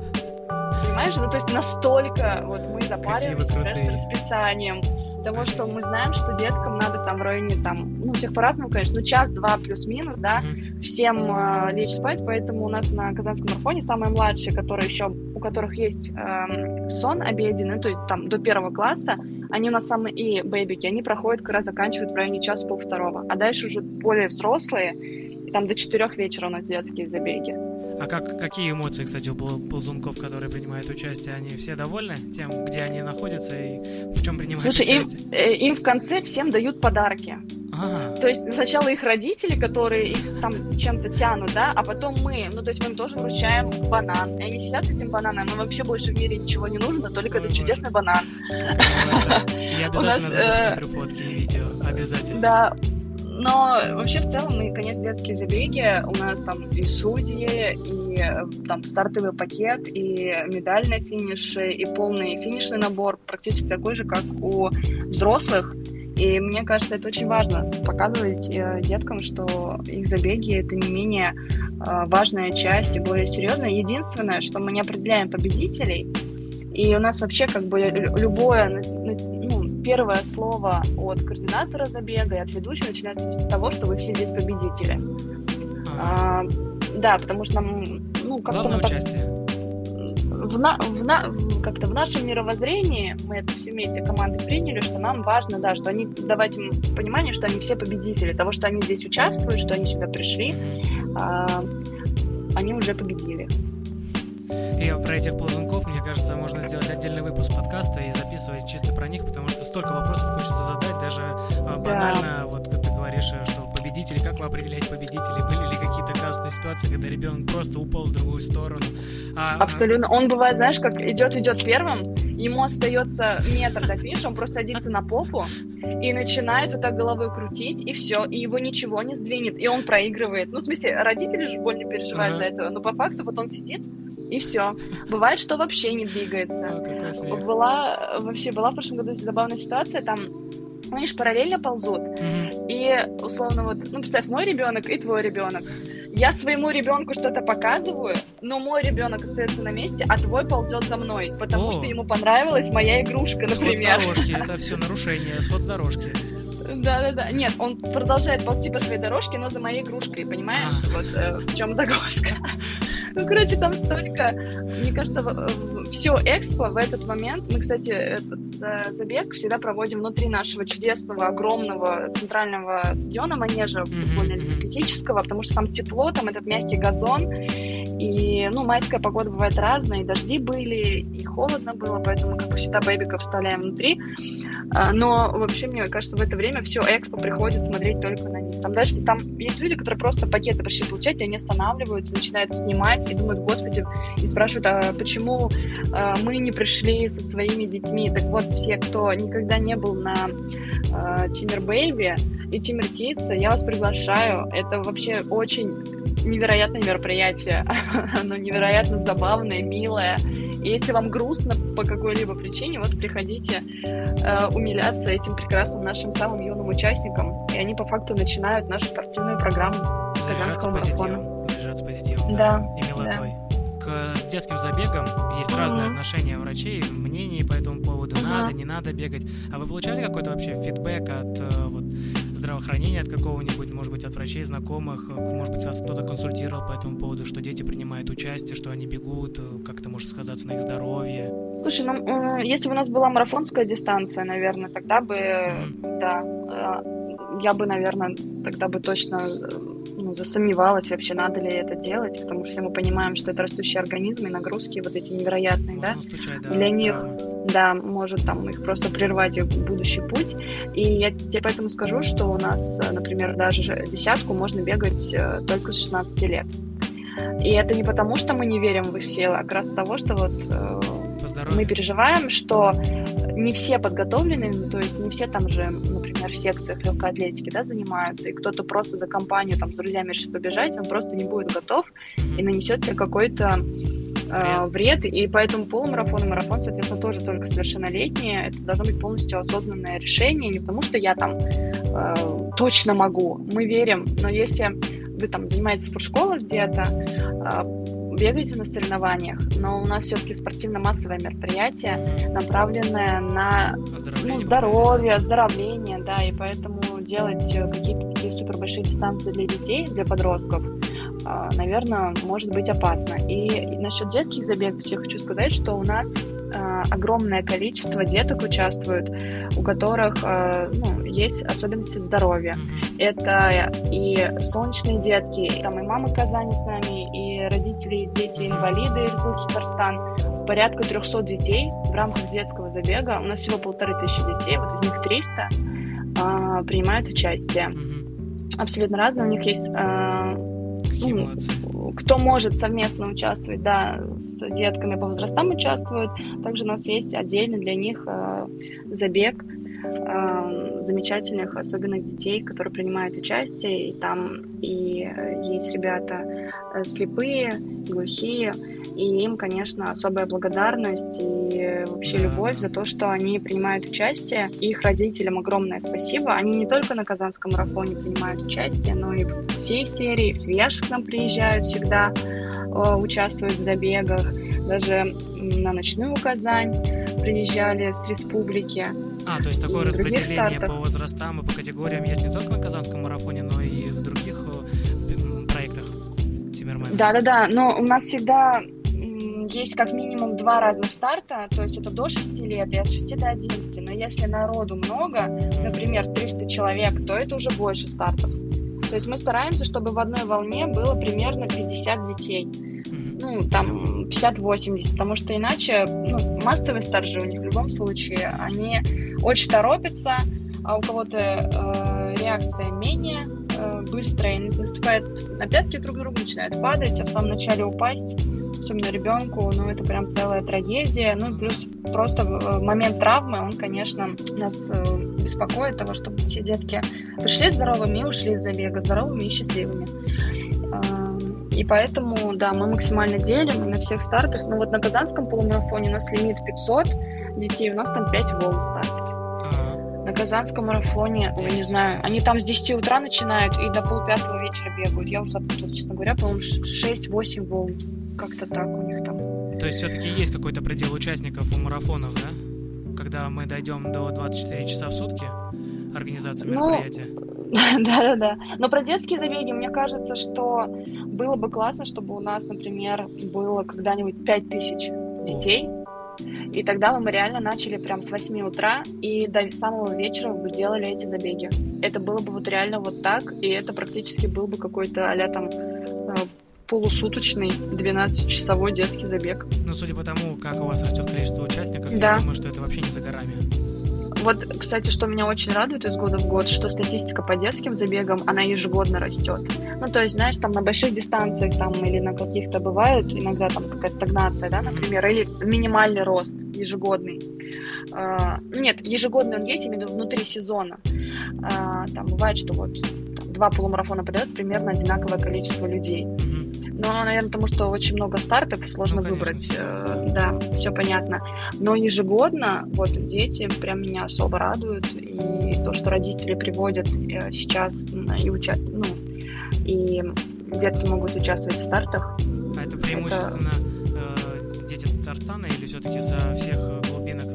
Понимаешь? Ну, то есть настолько вот мы запариваемся с расписанием того, что мы знаем, что деткам надо там в районе, там, ну, всех по-разному, конечно, ну, час-два плюс-минус, да, mm-hmm. всем э, лечь спать, поэтому у нас на Казанском марафоне самые младшие, которые еще, у которых есть э, сон обеденный, то есть там до первого класса, они у нас самые и бэбики, они проходят, как раз заканчивают в районе час полвторого, а дальше уже более взрослые, и там до четырех вечера у нас детские забеги. А как, какие эмоции, кстати, у ползунков, которые принимают участие? Они все довольны тем, где они находятся и в чем принимают Слушай, участие? Им, э, им в конце всем дают подарки. Ага. То есть сначала их родители, которые их там чем-то тянут, да, а потом мы, ну то есть мы им тоже вручаем банан. И они сидят с этим бананом, им вообще больше в мире ничего не нужно, только этот чудесный банан. Я обязательно э, посмотрю фотки и видео, обязательно. Да, но вообще в целом мы, конечно, детские забеги, у нас там и судьи, и э, там стартовый пакет, и медальные финиши, и полный финишный набор практически такой же, как у взрослых. И мне кажется, это очень важно показывать э, деткам, что их забеги это не менее э, важная часть и более серьезная. Единственное, что мы не определяем победителей, и у нас вообще как бы любое первое слово от координатора забега и от ведущего начинается с того, что вы все здесь победители. А, да, потому что нам, ну, как-то так... В, на, в, на, как-то в нашем мировоззрении мы это все вместе команды приняли, что нам важно, да, что они давать им понимание, что они все победители, того, что они здесь участвуют, что они сюда пришли, а, они уже победили. И про этих ползунков, мне кажется, можно сделать отдельный выпуск подкаста и записывать чисто про них, потому что столько вопросов хочется задать, даже а, банально, да. вот как ты говоришь, что победители, как вы определяете победителей, были ли какие-то казусные ситуации, когда ребенок просто упал в другую сторону? А, а Абсолютно. Он бывает, знаешь, как идет, идет первым, ему остается метр до финиша, он просто садится на попу и начинает вот так головой крутить, и все, и его ничего не сдвинет, и он проигрывает. Ну, в смысле, родители же больно переживают ага. за это, но по факту вот он сидит, и все. Бывает, что вообще не двигается. А, была вообще была в прошлом году забавная ситуация, там знаешь, параллельно ползут. Mm-hmm. И условно вот, ну представь, мой ребенок и твой ребенок. Я своему ребенку что-то показываю, но мой ребенок остается на месте, а твой ползет за мной, потому О. что ему понравилась моя игрушка, например. Сход с дорожки, это все нарушение, сход с дорожки. Да-да-да. Нет, он продолжает ползти по своей дорожке, но за моей игрушкой, понимаешь? А. Вот э, в чем загвоздка. Ну, короче, там столько, мне кажется, все экспо в этот момент, мы, кстати, этот э, забег всегда проводим внутри нашего чудесного, огромного центрального стадиона, манежа футбольно-атлетического, потому что там тепло, там этот мягкий газон, и, ну, майская погода бывает разная, и дожди были, и холодно было, поэтому, как бы всегда, бэбиков вставляем внутри. А, но вообще, мне кажется, в это время все экспо приходит смотреть только на них. Там даже там есть люди, которые просто пакеты пришли получать, и они останавливаются, начинают снимать и думают, господи, и спрашивают, а почему а, мы не пришли со своими детьми? Так вот, все, кто никогда не был на а, Тиммер Бэйби и Тиммер Kids, я вас приглашаю. Это вообще очень невероятное мероприятие. Оно невероятно забавное, милое. И если вам грустно по какой-либо причине, вот приходите э, умиляться этим прекрасным нашим самым юным участникам. И они по факту начинают нашу спортивную программу. Заряжаться позитивом. Заряжаться позитивом, да. да. И милотой. Да. К детским забегам есть mm-hmm. разные отношения врачей, мнений по этому поводу, mm-hmm. надо, не надо бегать. А вы получали какой-то вообще фидбэк от э, здравоохранения, от какого-нибудь, может быть, от врачей, знакомых, может быть, вас кто-то консультировал по этому поводу, что дети принимают участие, что они бегут, как это может сказаться на их здоровье? Слушай, ну, если бы у нас была марафонская дистанция, наверное, тогда бы, mm-hmm. да, э, я бы, наверное, тогда бы точно э, ну, засомневалась вообще, надо ли это делать, потому что мы понимаем, что это растущие организмы, нагрузки вот эти невероятные, Можно да, стучать, да, для них, да, может там их просто прервать в будущий путь. И я тебе поэтому скажу, что у нас, например, даже десятку можно бегать э, только с 16 лет. И это не потому, что мы не верим в их силы, а как раз того, что вот э, мы переживаем, что не все подготовлены, ну, то есть не все там же, например, в секциях легкой атлетики, да, занимаются, и кто-то просто за компанию там с друзьями решит побежать, он просто не будет готов и нанесет себе какой-то э, вред, и поэтому полумарафон и марафон, соответственно, тоже только совершеннолетние. Это должно быть полностью осознанное решение, не потому что я там э, точно могу. Мы верим, но если вы там занимаетесь в спортшколах где-то, э, бегаете на соревнованиях, но у нас все-таки спортивно-массовое мероприятие, направленное на ну, здоровье, оздоровление, да, и поэтому делать какие-то такие супер большие дистанции для детей, для подростков, наверное, может быть опасно. И насчет детских забегов я хочу сказать, что у нас а, огромное количество деток участвуют, у которых а, ну, есть особенности здоровья. Это и солнечные детки, там и мамы Казани с нами, и родители, и дети, инвалиды Республики Татарстан. Порядка 300 детей в рамках детского забега. У нас всего полторы тысячи детей, вот из них 300 принимают участие. Абсолютно разные. У них есть Какие молодцы. Кто может совместно участвовать, да, с детками по возрастам участвуют. Также у нас есть отдельно для них э, забег э, замечательных, особенных детей, которые принимают участие. И там и э, есть ребята слепые, глухие, и им, конечно, особая благодарность и вообще любовь за то, что они принимают участие. Их родителям огромное спасибо. Они не только на Казанском марафоне принимают участие, но и в всей серии. В Свияж к нам приезжают всегда, участвуют в забегах. Даже на ночную Казань приезжали с республики. А, то есть такое распределение по возрастам и по категориям есть не только на Казанском марафоне, но и в других проектах Тиммермена? Да-да-да, но у нас всегда есть как минимум два разных старта, то есть это до 6 лет и от 6 до 11. Но если народу много, например, 300 человек, то это уже больше стартов. То есть мы стараемся, чтобы в одной волне было примерно 50 детей. Ну, там 50-80, потому что иначе, ну, массовый старт же у них в любом случае, они очень торопятся, а у кого-то э, реакция менее э, быстрая, наступает на пятки друг другу, начинают падать, а в самом начале упасть особенно ребенку, ну, это прям целая трагедия. Ну, плюс просто э, момент травмы, он, конечно, нас э, беспокоит того, чтобы все детки пришли здоровыми и ушли из забега, здоровыми и счастливыми. Эм, и поэтому, да, мы максимально делим на всех стартах. Ну, вот на Казанском полумарафоне у нас лимит 500 детей, у нас там 5 волн стартов на Казанском марафоне, я не знаю, они там с 10 утра начинают и до полпятого вечера бегают. Я уже запуталась, честно говоря, по-моему, 6-8 волн. Как-то так у них там. То есть все-таки есть какой-то предел участников у марафонов, да? Когда мы дойдем до 24 часа в сутки, организации ну, мероприятия. Да-да-да. Но про детские забеги, мне кажется, что было бы классно, чтобы у нас, например, было когда-нибудь 5000 детей. И тогда мы реально начали прям с 8 утра и до самого вечера бы делали эти забеги. Это было бы вот реально вот так, и это практически был бы какой-то а там полусуточный 12-часовой детский забег. Ну, судя по тому, как у вас растет количество участников, да. я думаю, что это вообще не за горами. Вот, кстати, что меня очень радует из года в год, что статистика по детским забегам, она ежегодно растет. Ну, то есть, знаешь, там на больших дистанциях там или на каких-то бывают иногда там какая-то стагнация, да, например, или минимальный рост ежегодный. Uh, нет, ежегодный он есть, именно внутри сезона. Uh, там бывает, что вот там, два полумарафона подряд примерно одинаковое количество людей. Но, наверное, потому что очень много стартов, сложно ну, выбрать. Э, да, все понятно. Но ежегодно вот дети прям меня особо радуют. И то, что родители приводят э, сейчас и учат, ну, и детки могут участвовать в стартах. А это преимущественно это... э, дети Татарстана или все-таки со всех?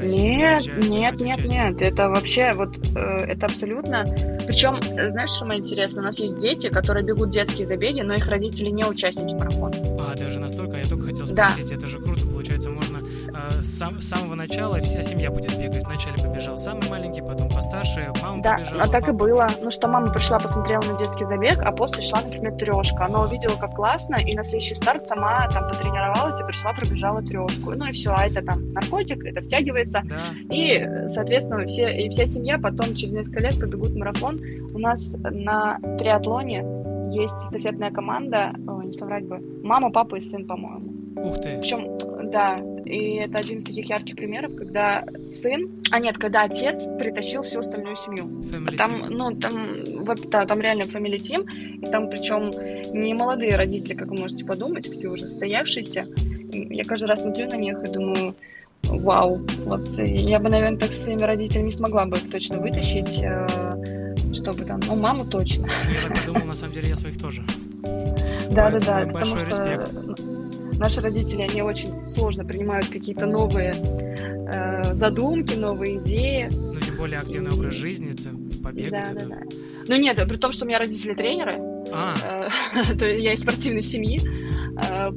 Нет, нет, нет, нет. Это вообще вот э, это абсолютно. Причем, э, знаешь, что самое интересное? У нас есть дети, которые бегут детские забеги, но их родители не участники марафона. А, даже настолько? Я только хотел спросить, да. это же круто, получается, можно э, сам, с самого начала вся семья будет бегать. Вначале побежал самый маленький, потом постарше, мама да, побежала. А так и было. Ну что, мама пришла, посмотрела на детский забег, а после шла, например, трешка. Она увидела, как классно, и на следующий старт сама там потренировалась и пришла, пробежала трешку. Ну и все, а это там наркотик, это втягивается. Да. И, соответственно, все, и вся семья потом через несколько лет побегут марафон. У нас на триатлоне есть эстафетная команда, о, не соврать бы, мама, папа и сын, по-моему. Ух ты. Причем, да, и это один из таких ярких примеров, когда сын, а нет, когда отец притащил всю остальную семью. Family там, team. ну, там, вот, да, там реально family team, и там причем не молодые родители, как вы можете подумать, такие уже стоявшиеся. Я каждый раз смотрю на них и думаю, вау, вот я бы, наверное, так с своими родителями смогла бы их точно вытащить, э, чтобы там, ну, маму точно. Я так подумал, на самом деле, я своих тоже. Да-да-да, потому что наши родители, они очень сложно принимают какие-то новые э, задумки, новые идеи. Ну, тем более активный образ жизни, это побегать. Да, это... да, да. Ну нет, при том, что у меня родители тренеры, а. э, то я из спортивной семьи, э,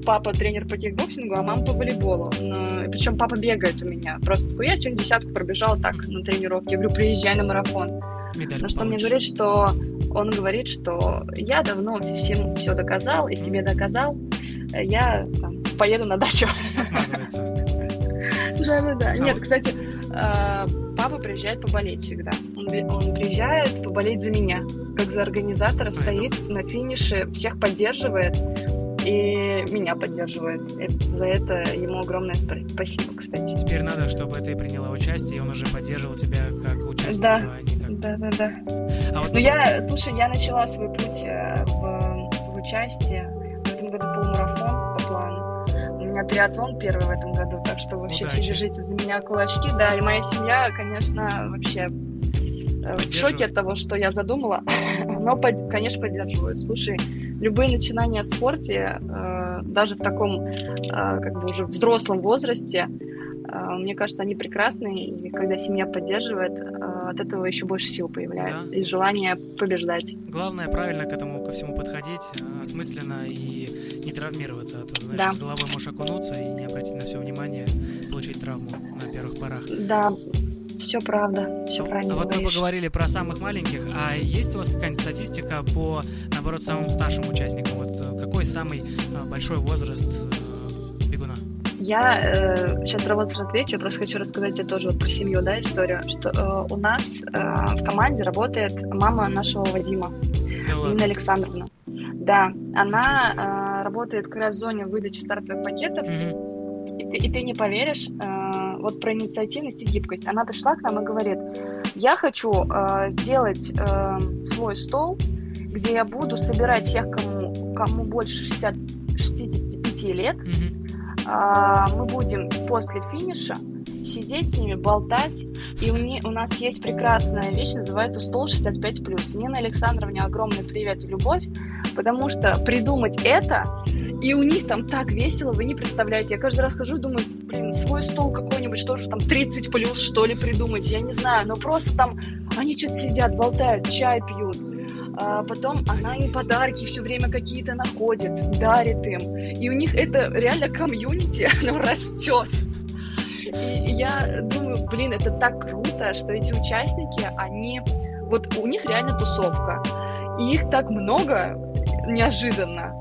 папа тренер по кикбоксингу, а мама по волейболу. Но, причем папа бегает у меня. Просто такой, я сегодня десятку пробежал так на тренировке. Я говорю, приезжай на марафон. На что мне говорит, что он говорит, что я давно всем все доказал и себе доказал, я там, поеду на дачу. Да-да-да. Нет, кстати, а, папа приезжает поболеть всегда. Он, он приезжает поболеть за меня. Как за организатора стоит на финише, всех поддерживает и меня поддерживает. за это ему огромное спасибо, кстати. Теперь надо, чтобы ты приняла участие, и он уже поддерживал тебя как участницу, да. а не как... Да, да, да. А вот... Ну, я, слушай, я начала свой путь э, в, в участие этом году полумарафон по плану. У меня триатлон первый в этом году, так что вообще Удачи. все держите за меня кулачки. Да, и моя семья, конечно, вообще э, в шоке от того, что я задумала, но, конечно, поддерживают. Слушай, любые начинания в спорте, э, даже в таком, э, как бы уже взрослом возрасте, мне кажется, они прекрасные, и когда семья поддерживает, от этого еще больше сил появляется, да. и желание побеждать. Главное правильно к этому ко всему подходить, осмысленно и не травмироваться, а то, значит, да. с головой можешь окунуться и не обратить на все внимание, получить травму на первых порах. Да, все правда, все правильно. Вот мы поговорили про самых маленьких, а есть у вас какая-нибудь статистика по, наоборот, самым старшим участникам? Вот э, какой самый э, большой возраст э, бегуна? Я э, сейчас про возраст отвечу, просто хочу рассказать тебе тоже вот про семью, да, историю, что э, у нас э, в команде работает мама нашего Вадима, да Нина Александровна. Да, она э, работает как раз в зоне выдачи стартовых пакетов. Mm-hmm. И, ты, и ты не поверишь, э, вот про инициативность и гибкость. Она пришла к нам и говорит, я хочу э, сделать э, свой стол, где я буду собирать всех, кому, кому больше 60, 65 лет. Mm-hmm. Э, мы будем после финиша сидеть с ними, болтать. И у, не, у нас есть прекрасная вещь, называется «Стол 65+.» Нина Александровне огромный привет и любовь, потому что придумать это, и у них там так весело, вы не представляете. Я каждый раз хожу и думаю, блин, свой стол какой-нибудь, что же там 30 плюс, что ли, придумать, я не знаю, но просто там Они что-то сидят, болтают, чай пьют. А потом она им подарки все время какие-то находит, дарит им. И у них это реально комьюнити, оно растет. И я думаю, блин, это так круто, что эти участники, они... Вот у них реально тусовка. И их так много неожиданно.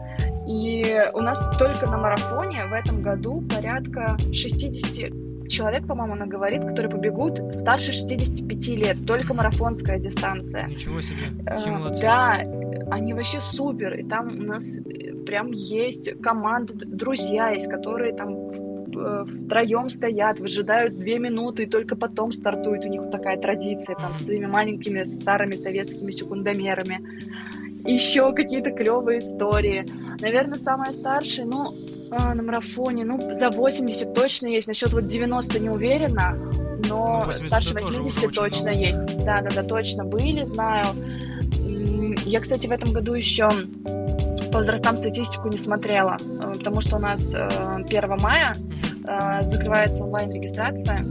И у нас только на марафоне в этом году порядка 60 человек, по-моему, она говорит, которые побегут старше 65 лет, только марафонская дистанция. Ничего себе, какие э, молодцы. Да, они вообще супер, и там у нас прям есть команда, друзья есть, которые там Э, втроем стоят, выжидают две минуты и только потом стартуют. У них такая традиция там с своими маленькими старыми советскими секундомерами. Еще какие-то клевые истории. Наверное, самая старшая, ну, а, на марафоне, ну, за 80 точно есть. Насчет вот 90 не уверена, но ну, старше 80 точно много. есть. Да, да, да, точно были, знаю. Я, кстати, в этом году еще по возрастам статистику не смотрела, э, потому что у нас 1 э, мая э, закрывается онлайн-регистрация.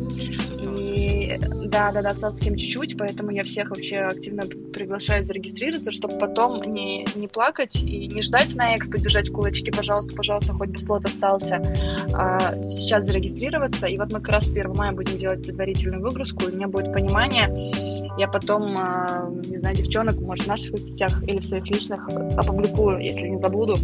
Да, да, да, осталось совсем чуть-чуть, поэтому я всех вообще активно приглашаю зарегистрироваться, чтобы потом не, не плакать и не ждать на экспо, держать кулачки, пожалуйста, пожалуйста, хоть бы слот остался, а сейчас зарегистрироваться. И вот мы как раз 1 мая будем делать предварительную выгрузку, и у меня будет понимание, я потом, а, не знаю, девчонок, может, в наших соцсетях или в своих личных опубликую, если не забуду,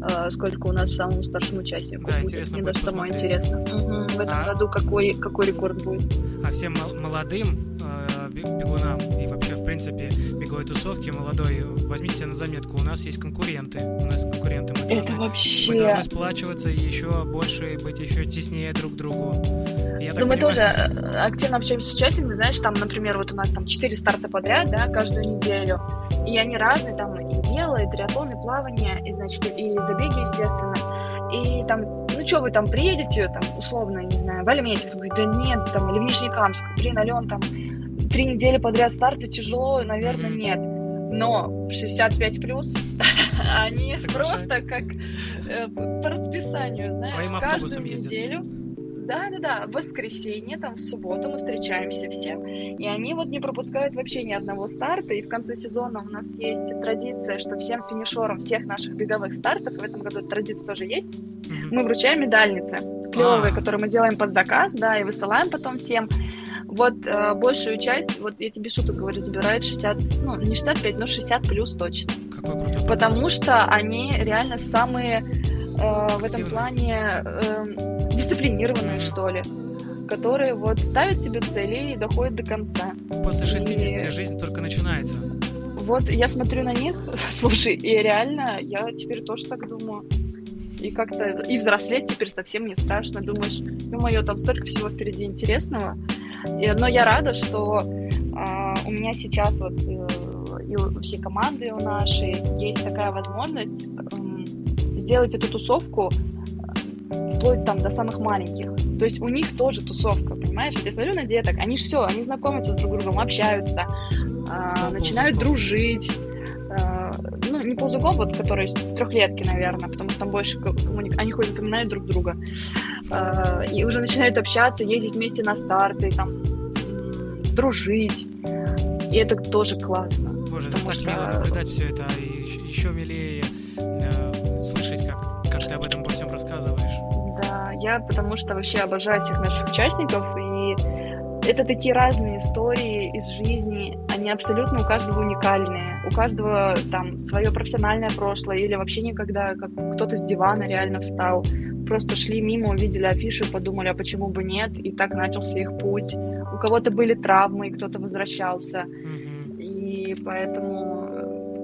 а, сколько у нас самому старшему участнику да, будет. Интересно Мне даже самое интересно. Угу. В этом а... году какой, какой рекорд будет. А всем молодым э, бегунам и вообще, в принципе, беговой тусовке молодой, возьмите себе на заметку, у нас есть конкуренты. У нас конкуренты. Мы Это должны, вообще... Мы должны сплачиваться и еще больше быть еще теснее друг к другу. Я ну, мы тоже э, активно общаемся с участниками, знаешь, там, например, вот у нас там четыре старта подряд, да, каждую неделю, и они разные, там, и вело, и триатлон, и плавание, и, значит, и забеги, естественно, и там, ну, что вы там приедете, там, условно, не знаю, в Альметьевск, говорит, да нет, там, или в Нижнекамск, блин, Ален, там, три недели подряд старты тяжело, наверное, нет, но 65 плюс, они просто как э, по расписанию, знаешь, Своим каждую ездят. неделю. да, да, да. В воскресенье, там в субботу мы встречаемся все. И они вот не пропускают вообще ни одного старта. И в конце сезона у нас есть традиция, что всем финишерам всех наших беговых стартов, в этом году эта традиция тоже есть, мы вручаем медальницы клевые, а. которые мы делаем под заказ, да, и высылаем потом всем. Вот э, большую часть, вот я тебе шуток говорю, забирает 60, ну, не 65, но 60 плюс точно. Какой крутой Потому что они реально самые э, в этом плане э, дисциплинированные, что ли, которые вот ставят себе цели и доходят до конца. После 60 и... жизнь только начинается. Вот я смотрю на них, слушай, и реально я теперь тоже так думаю. И как-то и взрослеть теперь совсем не страшно. Думаешь, ну мое там столько всего впереди интересного. И, но я рада, что а, у меня сейчас вот э, и у всей команды у нашей есть такая возможность сделать эту тусовку вплоть там до самых маленьких. То есть у них тоже тусовка, понимаешь? Вот я смотрю на деток, они все, они знакомятся друг с другом, общаются, э, начинают дружить. Э, ну, не ползугом, вот, которые трехлетки, наверное, потому что там больше коммуник... они хоть запоминают друг друга. Э, и уже начинают общаться, ездить вместе на старты, там, дружить. И это тоже классно. Боже, это так что... мило наблюдать все это, и еще милее э, слышать, как, как ты об этом обо всем рассказываешь я потому что вообще обожаю всех наших участников, и это такие разные истории из жизни, они абсолютно у каждого уникальные, у каждого там свое профессиональное прошлое, или вообще никогда как кто-то с дивана реально встал, просто шли мимо, увидели афишу, подумали, а почему бы нет, и так начался их путь. У кого-то были травмы, и кто-то возвращался, mm-hmm. и поэтому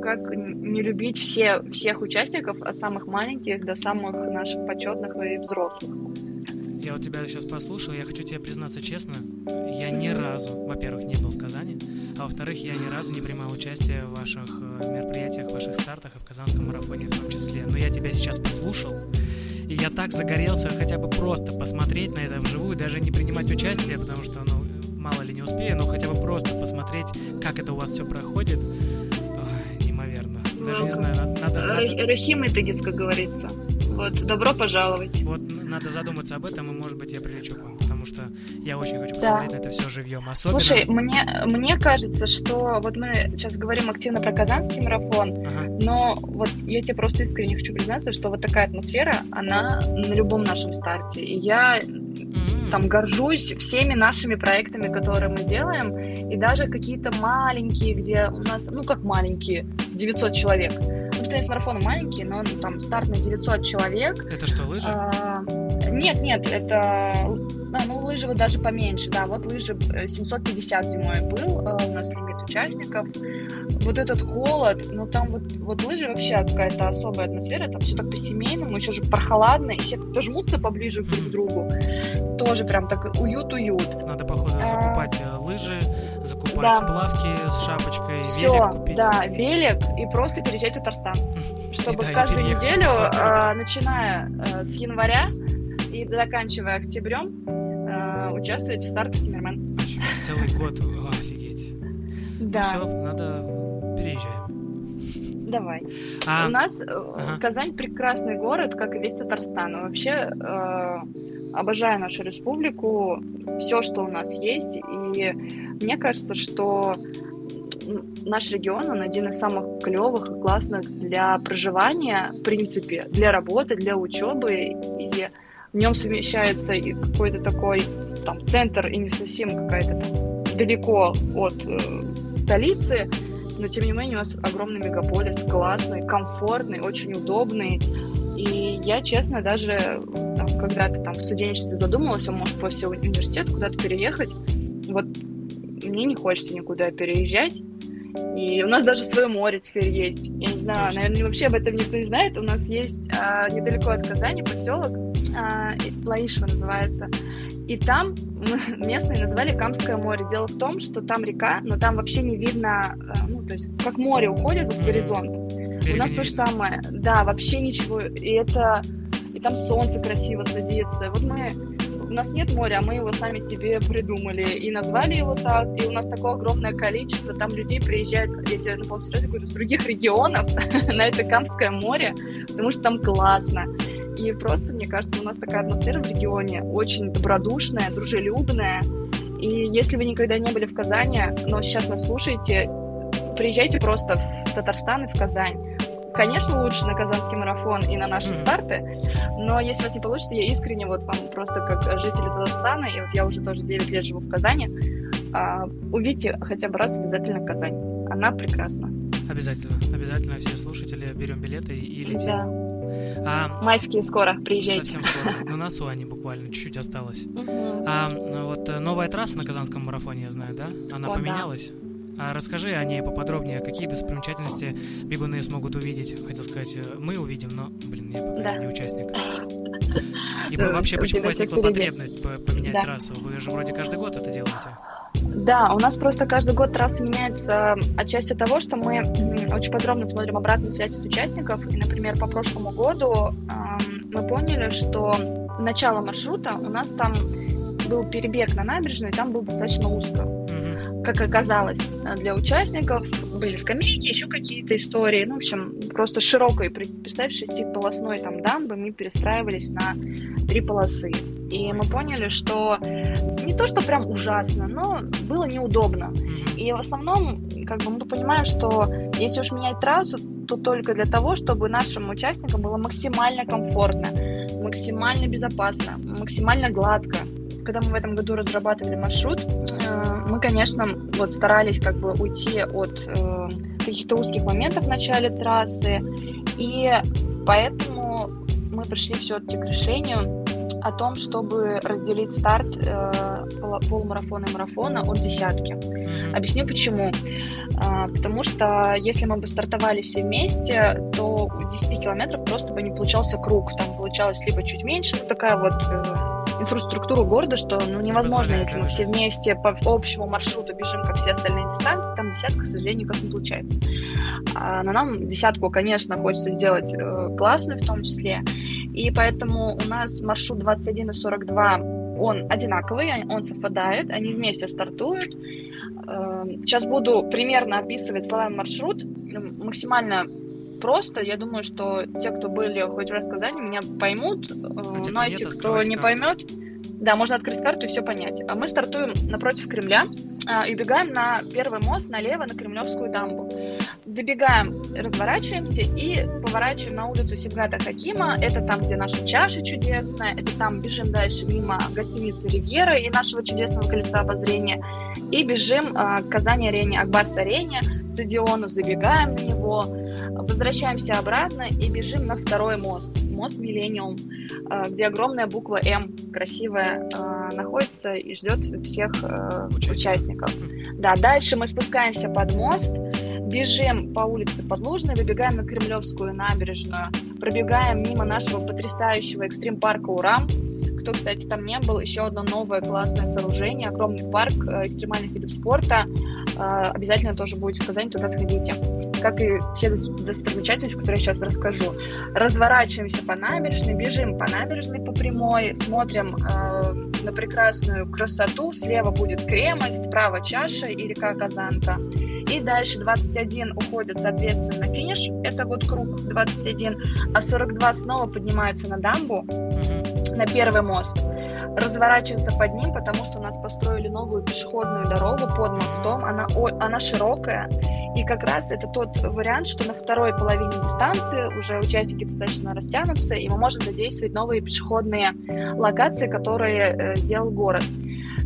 как не любить все, всех участников, от самых маленьких до самых наших почетных и взрослых. Я вот тебя сейчас послушал, я хочу тебе признаться честно, я ни разу, во-первых, не был в Казани, а во-вторых, я ни разу не принимал участие в ваших э, мероприятиях, в ваших стартах и в Казанском марафоне в том числе. Но я тебя сейчас послушал, и я так загорелся хотя бы просто посмотреть на это вживую, даже не принимать участие, потому что, ну, мало ли не успею, но хотя бы просто посмотреть, как это у вас все проходит даже не знаю, надо... надо... Рахим Итагис, как говорится. Вот, добро пожаловать. Вот надо задуматься об этом, и, может быть, я прилечу к вам, потому что Я очень хочу посмотреть да. на это все живьем. Особенно... Слушай, мне, мне кажется, что вот мы сейчас говорим активно про Казанский марафон, ага. но вот я тебе просто искренне хочу признаться, что вот такая атмосфера, она на любом нашем старте. И я mm-hmm. там горжусь всеми нашими проектами, которые мы делаем, и даже какие-то маленькие, где у нас, ну как маленькие, 900 человек. Ну, с марафоном маленький, но там старт на 900 человек. Это что, лыжи? А, нет, нет, это... А, ну, лыжи вот даже поменьше, да. Вот лыжи 750 э, зимой был, э, у нас лимит участников. Вот этот холод, ну, там вот, вот лыжи вообще какая-то особая атмосфера, там все так по-семейному, еще же прохладно, и все как-то жмутся поближе друг к другу. Тоже прям так уют-уют. Надо, походу, а, закупать а... лыжи, закупать да. плавки с шапочкой, Все, велик купить. да, велик, и просто переезжать в Татарстан. Чтобы каждую неделю, начиная с января, и заканчивая октябрем э, участвовать в старте Тиммермен. Целый год, офигеть. Ну да. Все, надо переезжаем. Давай. А... У нас э, ага. Казань прекрасный город, как и весь Татарстан. Вообще э, обожаю нашу республику, все, что у нас есть. И мне кажется, что наш регион, он один из самых клевых и классных для проживания, в принципе, для работы, для учебы. И в нем совмещается и какой-то такой там центр и не совсем какая-то там далеко от э, столицы, но тем не менее у нас огромный мегаполис, классный, комфортный, очень удобный. Я, честно, даже там, когда-то там в студенчестве задумывался, может, после университета куда-то переехать. Вот мне не хочется никуда переезжать. И у нас даже свое море теперь есть. Я не знаю, Точно. наверное, вообще об этом никто не знает. У нас есть а, недалеко от Казани поселок а, Лаишева называется. И там местные называли Камское море. Дело в том, что там река, но там вообще не видно, а, ну, то есть как море уходит в горизонт. У нас то же самое. Да, вообще ничего. И это... И там солнце красиво садится. Вот мы у нас нет моря, а мы его сами себе придумали и назвали его так, и у нас такое огромное количество, там людей приезжают, я тебе на полсерьезно говорю, с других регионов на это Камское море, потому что там классно. И просто, мне кажется, у нас такая атмосфера в регионе очень добродушная, дружелюбная. И если вы никогда не были в Казани, но сейчас нас слушаете, приезжайте просто в Татарстан и в Казань. Конечно, лучше на Казанский марафон и на наши старты, но если у вас не получится, я искренне вот вам просто как жители Татарстана, и вот я уже тоже 9 лет живу в Казани, а, увидите хотя бы раз обязательно Казань. Она прекрасна. Обязательно, обязательно все слушатели берем билеты и летим. Да. А, Майские скоро, приезжайте. Совсем скоро. На носу они буквально, чуть-чуть осталось. А, ну вот э, новая трасса на Казанском марафоне, я знаю, да? Она О, поменялась? Да. А расскажи о ней поподробнее, какие достопримечательности бегуны смогут увидеть. Хотел сказать, э, мы увидим, но, блин, я пока да. не участник. И вообще, почему возникла потребность поменять да. трассу? Вы же вроде каждый год это делаете. Да, у нас просто каждый год трасса меняется отчасти того, что мы очень подробно смотрим обратную связь от участников. И, например, по прошлому году мы поняли, что начало маршрута у нас там был перебег на набережной, там было достаточно узко. Как оказалось, для участников были скамейки, еще какие-то истории. Ну, в общем, просто широкой, представь, шестиполосной там дамбы мы перестраивались на три полосы. И мы поняли, что не то, что прям ужасно, но было неудобно. И в основном, как бы мы понимаем, что если уж менять трассу, то только для того, чтобы нашим участникам было максимально комфортно, максимально безопасно, максимально гладко. Когда мы в этом году разрабатывали маршрут, э, мы, конечно, вот старались как бы уйти от э, каких-то узких моментов в начале трассы, и поэтому мы пришли все-таки к решению о том, чтобы разделить старт э, полумарафона и марафона от десятки. Mm-hmm. Объясню почему. А, потому что если мы бы стартовали все вместе, то у 10 километров просто бы не получался круг. Там получалось либо чуть меньше, ну, такая вот э, инфраструктура города, что ну, невозможно, если мы все вместе по общему маршруту бежим, как все остальные дистанции, там десятка, к сожалению, никак не получается. А, но нам десятку, конечно, хочется сделать э, классную в том числе. И поэтому у нас маршрут 21 и 42, он одинаковый, он совпадает, они вместе стартуют. Эм, сейчас буду примерно описывать словами маршрут, максимально просто. Я думаю, что те, кто были хоть раз в Казани, меня поймут. А но если кто не поймет, Да, можно открыть карту и все понять. А мы стартуем напротив Кремля а, и убегаем на первый мост налево на Кремлевскую дамбу. Добегаем, разворачиваемся и поворачиваем на улицу Сибгата Хакима. Это там, где наша чаша чудесная. Это там бежим дальше мимо гостиницы Ривьера и нашего чудесного колеса обозрения. И бежим э, к Казани-арене, Акбарс-арене, стадиону, забегаем на него, возвращаемся обратно и бежим на второй мост. Мост Миллениум, э, где огромная буква М, красивая, э, находится и ждет всех э, участников. Да, дальше мы спускаемся под мост, бежим по улице Подлужной, выбегаем на Кремлевскую набережную, пробегаем мимо нашего потрясающего экстрим-парка «Урам», кто, кстати, там не был, еще одно новое классное сооружение, огромный парк экстремальных видов спорта. Обязательно тоже будете в Казани, туда сходите. Как и все достопримечательности, которые я сейчас расскажу. Разворачиваемся по набережной, бежим по набережной по прямой, смотрим э, на прекрасную красоту. Слева будет Кремль, справа чаша и река Казанка. И дальше 21 уходит, соответственно, на финиш. Это вот круг 21. А 42 снова поднимаются на дамбу на первый мост. Разворачиваться под ним, потому что у нас построили новую пешеходную дорогу под мостом. Она, она широкая. И как раз это тот вариант, что на второй половине дистанции уже участники достаточно растянутся, и мы можем задействовать новые пешеходные локации, которые э, сделал город.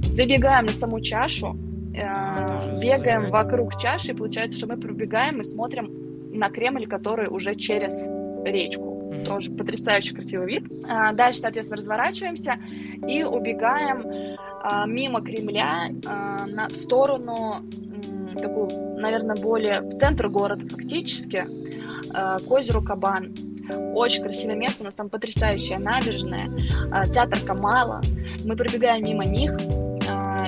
Забегаем на саму чашу, э, бегаем вокруг чаши, и получается, что мы пробегаем и смотрим на Кремль, который уже через речку. Тоже потрясающий красивый вид. А, дальше, соответственно, разворачиваемся и убегаем а, мимо Кремля а, на, в сторону такую, наверное, более в центр города фактически, к озеру Кабан. Очень красивое место, у нас там потрясающая набережная, театр Камала. Мы пробегаем мимо них,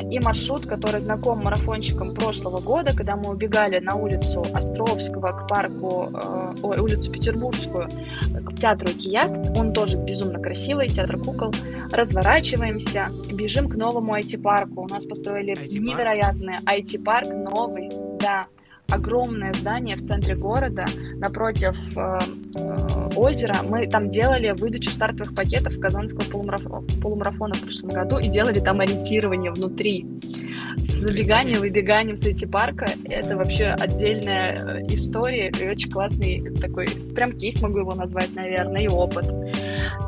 и маршрут, который знаком марафонщикам прошлого года, когда мы убегали на улицу Островского к парку, э, ой, улицу Петербургскую, к театру Кият. Он тоже безумно красивый, театр кукол. Разворачиваемся, бежим к новому IT-парку. У нас построили IT невероятный IT-парк, новый, да, огромное здание в центре города, напротив э, э, озера. Мы там делали выдачу стартовых пакетов казанского полумарафона, полумарафона в прошлом году и делали там ориентирование внутри. С забеганием, выбеганием с эти парка это вообще отдельная э, история и очень классный такой, прям кейс могу его назвать, наверное, и опыт.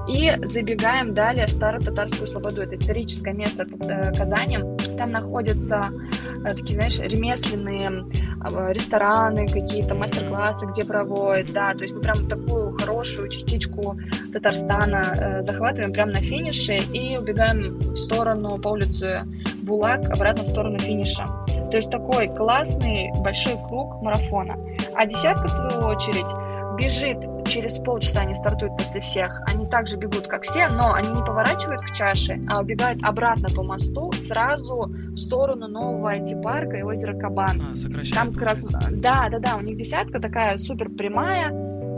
И забегаем далее в Старо-Татарскую Слободу. Это историческое место э, Казани. Там находятся э, такие, знаешь, ремесленные а, рестораны, какие-то мастер-классы, где проводят, да, то есть мы прям такую хорошую частичку Татарстана э, захватываем прямо на финише и убегаем в сторону по улице Булак, обратно в сторону финиша. То есть такой классный большой круг марафона. А десятка, в свою очередь, бежит через полчаса, они стартуют после всех. Они также бегут, как все, но они не поворачивают к чаше, а убегают обратно по мосту сразу в сторону нового IT-парка и озера Кабан. А, там как раз... Да, да, да, у них десятка такая супер прямая.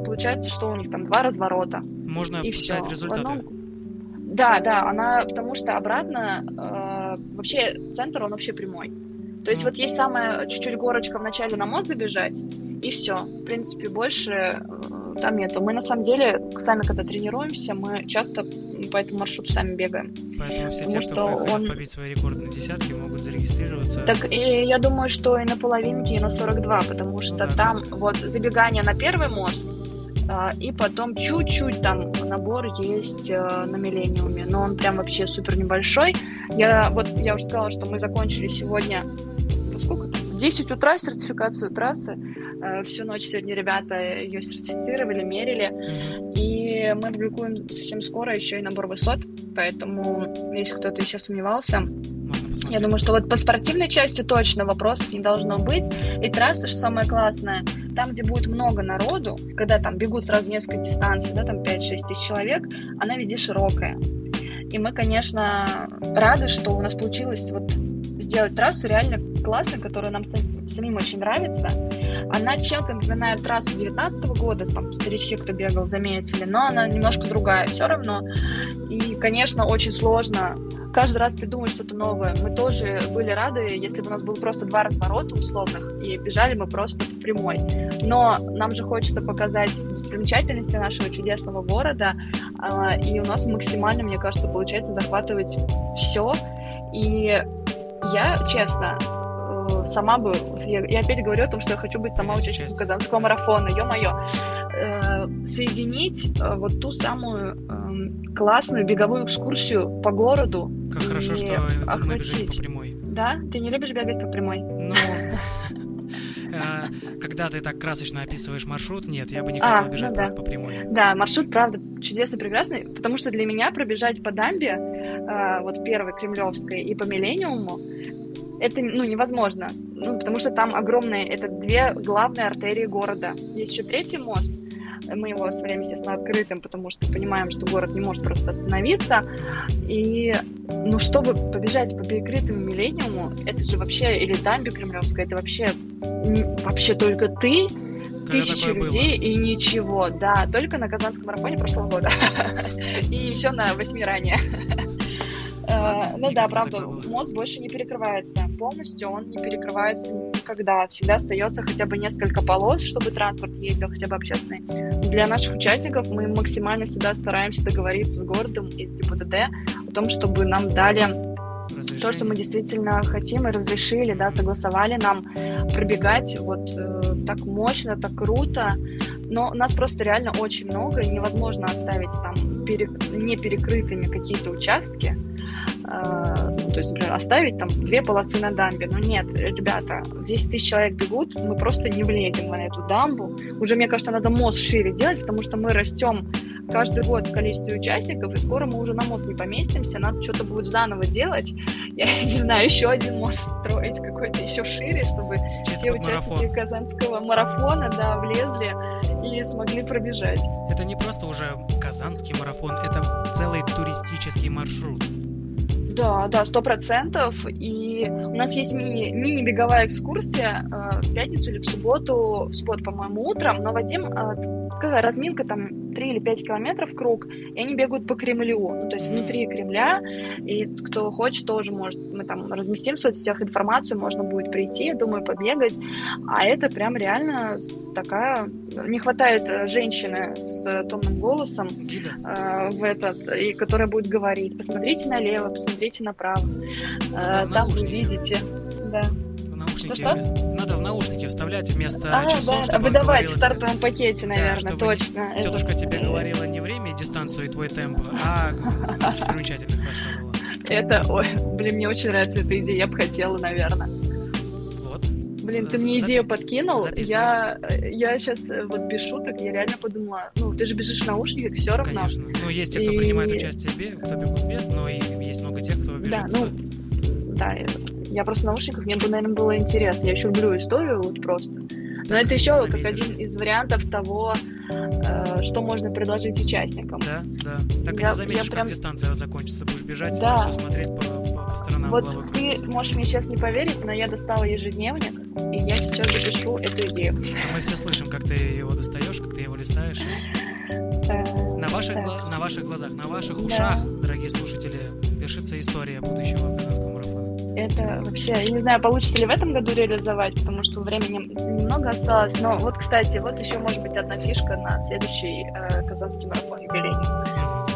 Получается, что у них там два разворота. Можно и все. результаты. Одном... Да, да, она, потому что обратно э, вообще центр, он вообще прямой. То есть вот есть самая чуть-чуть горочка в начале на мост забежать, и все. В принципе, больше э, там нету. Мы на самом деле сами, когда тренируемся, мы часто по этому маршруту сами бегаем. Поэтому все те, что, что хотят он... побить свои рекорды на десятки, могут зарегистрироваться. Так и я думаю, что и на половинке, и на 42, потому что ну, да, там да. вот забегание на первый мост, и потом чуть-чуть там набор есть а, на Миллениуме, но он прям вообще супер небольшой. Я вот я уже сказала, что мы закончили сегодня сколько там? 10 утра сертификацию трассы. Э, всю ночь сегодня ребята ее сертифицировали, мерили. И мы публикуем совсем скоро еще и набор высот. Поэтому, если кто-то еще сомневался, я думаю, что вот по спортивной части точно вопросов не должно быть. И трасса, что самое классное, там, где будет много народу, когда там бегут сразу несколько дистанций, да, там 5-6 тысяч человек, она везде широкая. И мы, конечно, рады, что у нас получилось вот сделать трассу реально классной, которая нам самим очень нравится. Она чем-то напоминает трассу 2019 года, там старички, кто бегал, заметили, но она немножко другая все равно. И, конечно, очень сложно каждый раз придумать что-то новое. Мы тоже были рады, если бы у нас было просто два разворота условных, и бежали мы просто по прямой. Но нам же хочется показать достопримечательности нашего чудесного города, а, и у нас максимально, мне кажется, получается захватывать все. И я, честно, сама бы... Я, я опять говорю о том, что я хочу быть сама участником Казанского марафона. Ё-моё. Э, соединить э, вот ту самую э, классную беговую экскурсию по городу. Как хорошо, что охватить. мы по прямой. Да? Ты не любишь бегать по прямой? Ну, когда ты так красочно описываешь маршрут, нет, я бы не хотела а, бежать ну, да. по прямой. Да, маршрут, правда, чудесный, прекрасный, потому что для меня пробежать по дамбе, э, вот первой Кремлевской и по Миллениуму, это ну, невозможно, ну, потому что там огромные, это две главные артерии города. Есть еще третий мост, мы его оставляем, естественно, открытым, потому что понимаем, что город не может просто остановиться. И, ну, чтобы побежать по перекрытому миллениуму, это же вообще, или дамбе кремлевской, это вообще, вообще только ты, тысячи людей было? и ничего. Да, только на Казанском марафоне прошлого года. И еще на восьми ранее. Э, ну да, правда, мост больше не перекрывается полностью, он не перекрывается никогда. Всегда остается хотя бы несколько полос, чтобы транспорт ездил, хотя бы общественный. Для наших участников мы максимально всегда стараемся договориться с городом и с ГИБДД о том, чтобы нам дали то, что мы действительно хотим и разрешили, да, согласовали нам пробегать вот э, так мощно, так круто. Но нас просто реально очень много, и невозможно оставить там пере... не перекрытыми какие-то участки. А, то есть, например, оставить там две полосы на дамбе. Но нет, ребята, 10 тысяч человек бегут, мы просто не влезем на эту дамбу. Уже, мне кажется, надо мост шире делать, потому что мы растем каждый год в количестве участников, и скоро мы уже на мост не поместимся, надо что-то будет заново делать. Я не знаю, еще один мост строить какой-то еще шире, чтобы Чисто все участники марафон. казанского марафона, да, влезли и смогли пробежать. Это не просто уже казанский марафон, это целый туристический маршрут. Да, да, сто процентов. И у нас есть мини, мини-беговая экскурсия э, в пятницу или в субботу, в субботу, по-моему, утром, но Вадим, э, какая разминка там 3 или 5 километров круг, и они бегают по Кремлю, ну, то есть внутри Кремля, и кто хочет, тоже может, мы там разместим в соцсетях информацию, можно будет прийти, думаю, побегать, а это прям реально такая, не хватает э, женщины с томным голосом э, в этот, и которая будет говорить, посмотрите налево, посмотрите направо, э, там вы видите, да. Наушники. В наушники вставлять вместо а, часов, да, выдавать в стартовом пакете, наверное, да, точно. Тетушка это... тебе говорила не время дистанцию и твой темп, а достопримечательных рассказывала. Это, ой, блин, мне очень нравится эта идея, я бы хотела, наверное. Вот. Блин, ты мне идею подкинул, я, я сейчас э, вот без шуток, я реально подумала, ну, ты же бежишь в наушниках, все равно. Конечно, ну, есть те, кто и... принимает участие, кто бегут без, но и есть много тех, кто бежит да, ну, да, я просто в наушниках, мне бы, наверное, было интересно. Я еще люблю историю вот просто. Но это еще заметишь. как один из вариантов того, э, что можно предложить участникам. Да, да. Так я, и заметишь, я прям... как дистанция закончится. Будешь бежать, да. все смотреть по, по, по сторонам Вот ты можешь мне сейчас не поверить, но я достала ежедневник, и я сейчас запишу эту идею. А мы все слышим, как ты его достаешь, как ты его листаешь. Э, на ваших, на ваших глазах, на ваших ушах, дорогие слушатели, пишется история будущего казахского это вообще, я не знаю, получится ли в этом году реализовать, потому что времени немного осталось. Но вот, кстати, вот еще может быть одна фишка на следующий э, казанский марафон юбилейный.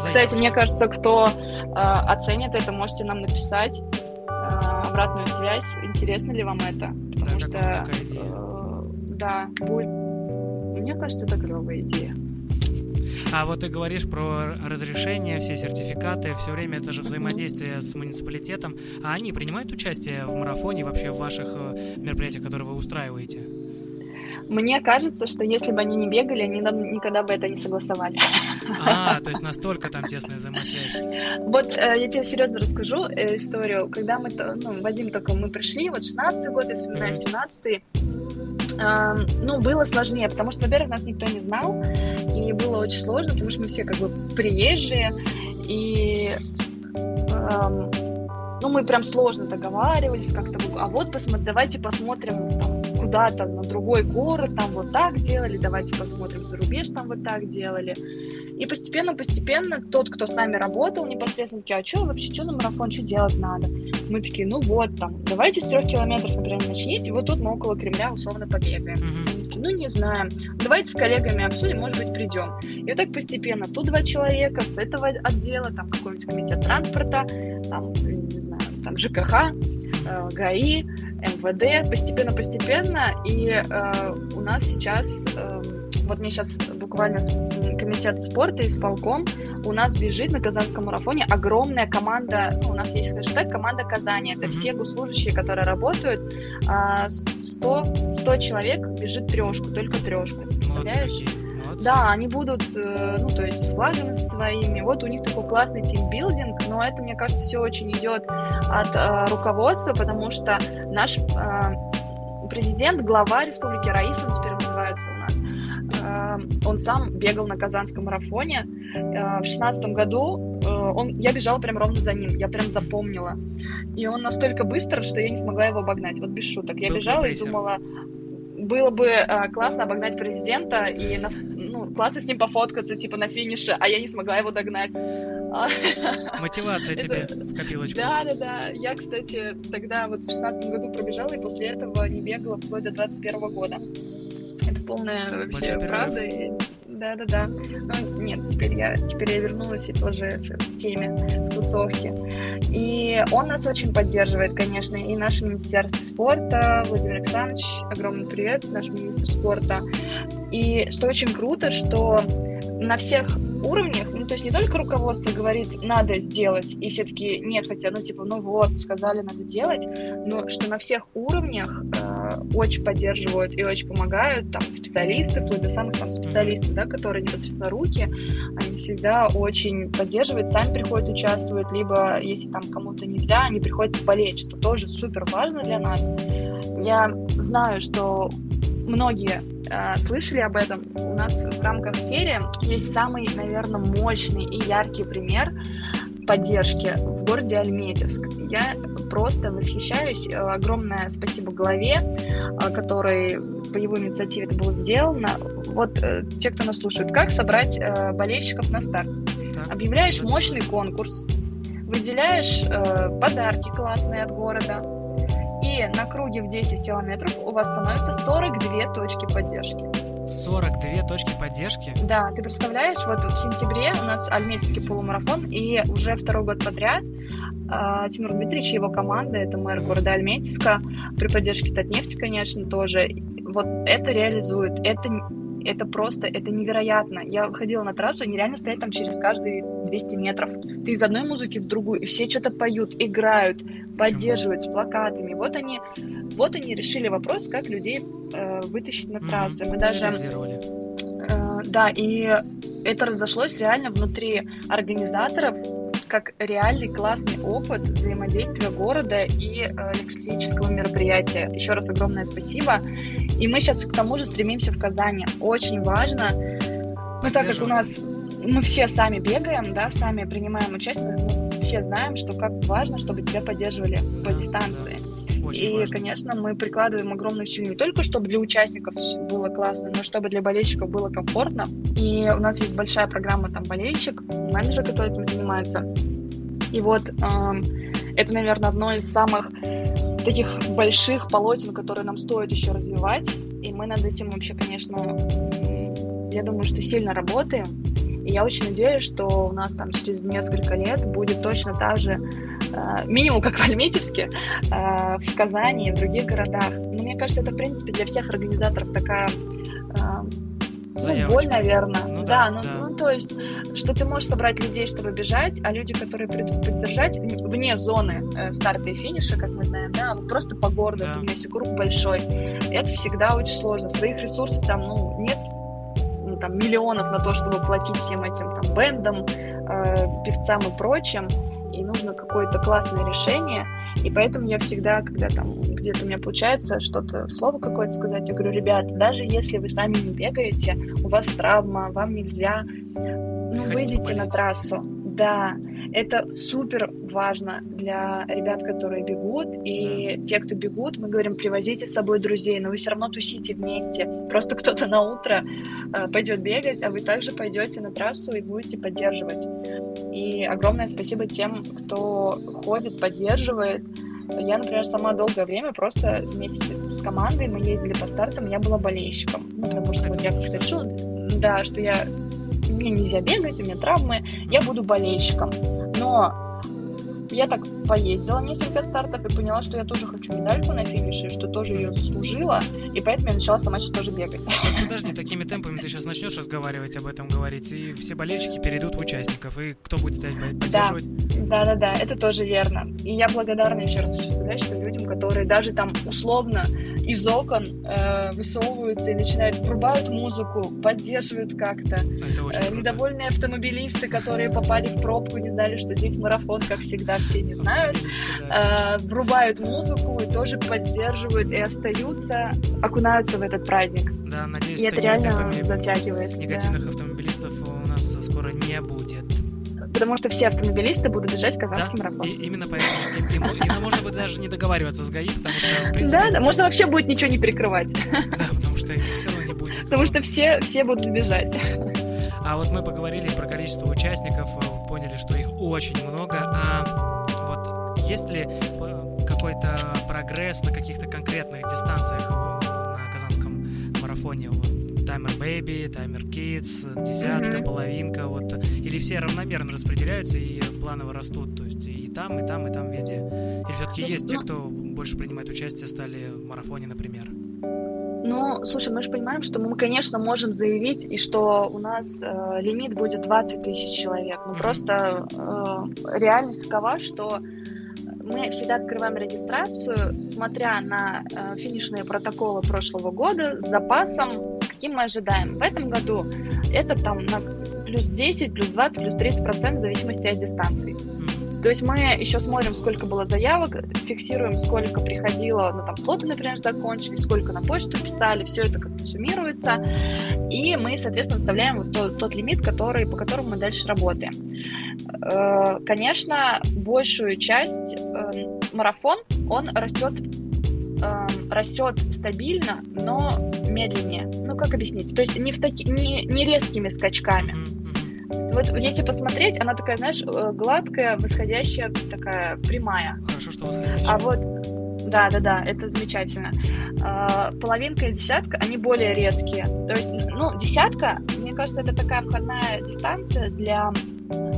Кстати, мне кажется, кто э, оценит это, можете нам написать э, обратную связь, интересно ли вам это, потому да, что э, да, будет. Мне кажется, это клевая идея. А вот ты говоришь про разрешение, все сертификаты, все время это же взаимодействие с муниципалитетом. А они принимают участие в марафоне, вообще в ваших э, мероприятиях, которые вы устраиваете? Мне кажется, что если бы они не бегали, они нам никогда бы это не согласовали. А, то есть настолько там тесная взаимосвязь. Вот э, я тебе серьезно расскажу э, историю. Когда мы, ну, Вадим только мы пришли, вот 16 год, я вспоминаю, 17 ну, было сложнее, потому что, во-первых, нас никто не знал, и было очень сложно, потому что мы все как бы приезжие, и ну, ну, мы прям сложно договаривались как-то, а вот посмотри, давайте посмотрим там, куда-то на другой город, там вот так делали, давайте посмотрим за рубеж, там вот так делали. И постепенно-постепенно тот, кто с нами работал непосредственно, такие, а что вообще, что за марафон, что делать надо? Мы такие, ну вот, там, давайте с трех километров, например, начните, вот тут мы около Кремля условно побегаем. Mm-hmm. Ну не знаю, давайте с коллегами обсудим, может быть, придем. И вот так постепенно, тут два человека с этого отдела, там какой-нибудь комитет транспорта, там, не знаю, там ЖКХ, э, ГАИ, МВД, постепенно-постепенно, и э, у нас сейчас, э, вот мне сейчас буквально комитет спорта и исполком, у нас бежит на Казанском марафоне огромная команда, ну, у нас есть хэштег «Команда Казани», это все госслужащие, которые работают, э, 100, 100 человек бежит трешку, только трешку, представляешь? Да, они будут, э, ну, то есть с флагами своими. Вот у них такой классный тимбилдинг, но это, мне кажется, все очень идет от э, руководства, потому что наш э, президент, глава республики Раис, он теперь называется у нас, он сам бегал на Казанском марафоне. Э, в шестнадцатом году э, он, я бежала прям ровно за ним, я прям запомнила. И он настолько быстро, что я не смогла его обогнать. Вот без шуток. Я Был бежала и думала, было бы э, классно обогнать президента и на, ну, классно с ним пофоткаться, типа, на финише, а я не смогла его догнать. Мотивация тебе в копилочку. Да, да, да. Я, кстати, тогда вот в шестнадцатом году пробежала, и после этого не бегала вплоть до 21 года. Это полная вообще правда. И да-да-да. Ну, нет, теперь я, теперь я вернулась и тоже в теме в тусовки. И он нас очень поддерживает, конечно, и наше Министерство спорта, Владимир Александрович, огромный привет, наш министр спорта. И что очень круто, что на всех уровнях, ну, то есть не только руководство говорит, надо сделать, и все таки нет, хотя, ну, типа, ну вот, сказали, надо делать, но что на всех уровнях э, очень поддерживают и очень помогают, там, специалисты, вплоть до самых там специалистов, да, которые непосредственно руки, они всегда очень поддерживают, сами приходят, участвуют, либо, если там кому-то нельзя, они приходят болеть, что тоже супер важно для нас. Я знаю, что многие э, слышали об этом. У нас в рамках серии есть самый, наверное, мощный и яркий пример поддержки в городе Альметьевск. Я просто восхищаюсь. Э, огромное спасибо главе, э, который по его инициативе это было сделано. Вот те, кто нас слушает, как собрать болельщиков на старт? Объявляешь мощный конкурс, выделяешь подарки классные от города, на круге в 10 километров у вас становится 42 точки поддержки. 42 точки поддержки? Да, ты представляешь, вот в сентябре у нас Альметьевский полумарафон, и уже второй год подряд э, Тимур Дмитриевич и его команда, это мэр города Альметьевска, при поддержке Татнефти, конечно, тоже, вот это реализует, это это просто, это невероятно. Я выходила на трассу, они реально стоят там через каждые 200 метров. Ты из одной музыки в другую, и все что-то поют, играют, поддерживают с плакатами. Вот они, вот они решили вопрос, как людей э, вытащить на трассу. Mm-hmm. Мы даже... Э, да, и это разошлось реально внутри организаторов, как реальный классный опыт взаимодействия города и э, электрического мероприятия. Еще раз огромное спасибо. И мы сейчас к тому же стремимся в Казани. Очень важно, ну так как у нас мы все сами бегаем, да, сами принимаем участие, мы все знаем, что как важно, чтобы тебя поддерживали по дистанции. Очень и, важно. конечно, мы прикладываем огромную силу не только, чтобы для участников было классно, но чтобы для болельщиков было комфортно. И у нас есть большая программа там болельщик, менеджер, который этим занимается. И вот эм, это, наверное, одно из самых таких больших полотен, которые нам стоит еще развивать. И мы над этим вообще, конечно, я думаю, что сильно работаем. И я очень надеюсь, что у нас там через несколько лет будет точно так же, э, минимум как в Альметьевске, э, в Казани и в других городах. Но мне кажется, это, в принципе, для всех организаторов такая э, ну, боль, наверное. Ну, да, да, ну, да. ну, то есть, что ты можешь собрать людей, чтобы бежать, а люди, которые придут поддержать, вне зоны э, старта и финиша, как мы знаем, да, просто по городу, да. если круг большой, это всегда очень сложно. Своих ресурсов там, ну, нет ну, там, миллионов на то, чтобы платить всем этим там бендам, э, певцам и прочим, и нужно какое-то классное решение, и поэтому я всегда, когда там где-то у меня получается что-то, слово какое-то сказать, я говорю, ребят, даже если вы сами не бегаете, у вас травма, вам нельзя, ну, выйдите на трассу, Да, это супер важно для ребят, которые бегут. И те, кто бегут, мы говорим, привозите с собой друзей, но вы все равно тусите вместе. Просто кто-то на утро э, пойдет бегать, а вы также пойдете на трассу и будете поддерживать. И огромное спасибо тем, кто ходит, поддерживает. Я, например, сама долгое время просто вместе с командой мы ездили по стартам, я была болельщиком. Ну, потому что вот я как-то решила, да, что я мне нельзя бегать, у меня травмы, я буду болельщиком. Но я так поездила несколько стартов и поняла, что я тоже хочу медальку на финише, что тоже ее заслужила, и поэтому я начала сама сейчас тоже бегать. Подожди, такими темпами ты сейчас начнешь разговаривать об этом, говорить, и все болельщики перейдут в участников, и кто будет стоять поддерживать? Да, да, да, это тоже верно. И я благодарна еще раз хочу сказать, что людям, которые даже там условно из окон э, высовываются и начинают, врубают музыку, поддерживают как-то. Э, недовольные автомобилисты, которые попали в пробку, не знали, что здесь марафон, как всегда, все не знают, э, врубают музыку и тоже поддерживают и остаются, окунаются в этот праздник. Да, надеюсь, и это реально затягивает. Негативных да. автомобилистов у нас скоро не будет потому что все автомобилисты будут бежать казанский да, марафон. И, именно поэтому. И, и, именно можно будет даже не договариваться с ГАИ, потому что, принципе... Да, да, можно вообще будет ничего не прикрывать. Да, потому что все равно не будет. Потому что все, все будут бежать. А вот мы поговорили про количество участников, поняли, что их очень много. А есть ли э, какой-то прогресс на каких-то конкретных дистанциях на казанском марафоне? Таймер Baby, Таймер Kids, десятка, половинка, вот, или все равномерно распределяются и планово растут, то есть и там, и там, и там, везде. Или все-таки есть те, кто больше принимает участие, стали в марафоне, например? Ну, слушай, мы же понимаем, что мы, конечно, можем заявить, и что у нас э, лимит будет 20 тысяч человек. Но mm-hmm. просто э, реальность такова, что мы всегда открываем регистрацию, смотря на э, финишные протоколы прошлого года с запасом, каким мы ожидаем. В этом году это там на плюс 10, плюс 20, плюс 30 процентов в зависимости от дистанции. То есть мы еще смотрим, сколько было заявок, фиксируем, сколько приходило, ну там слоты, например, закончились, сколько на почту писали, все это как-то суммируется, и мы, соответственно, вставляем вот тот, тот лимит, который, по которому мы дальше работаем. Э, конечно, большую часть э, марафон, он растет э, растет стабильно, но медленнее. Ну, как объяснить? То есть не, в таки, не, не резкими скачками. Вот если посмотреть, она такая, знаешь, э, гладкая, восходящая, такая прямая. Хорошо, что восходящая. А вот, да, да, да, это замечательно. А, половинка и десятка, они более резкие. То есть, ну, десятка, мне кажется, это такая входная дистанция для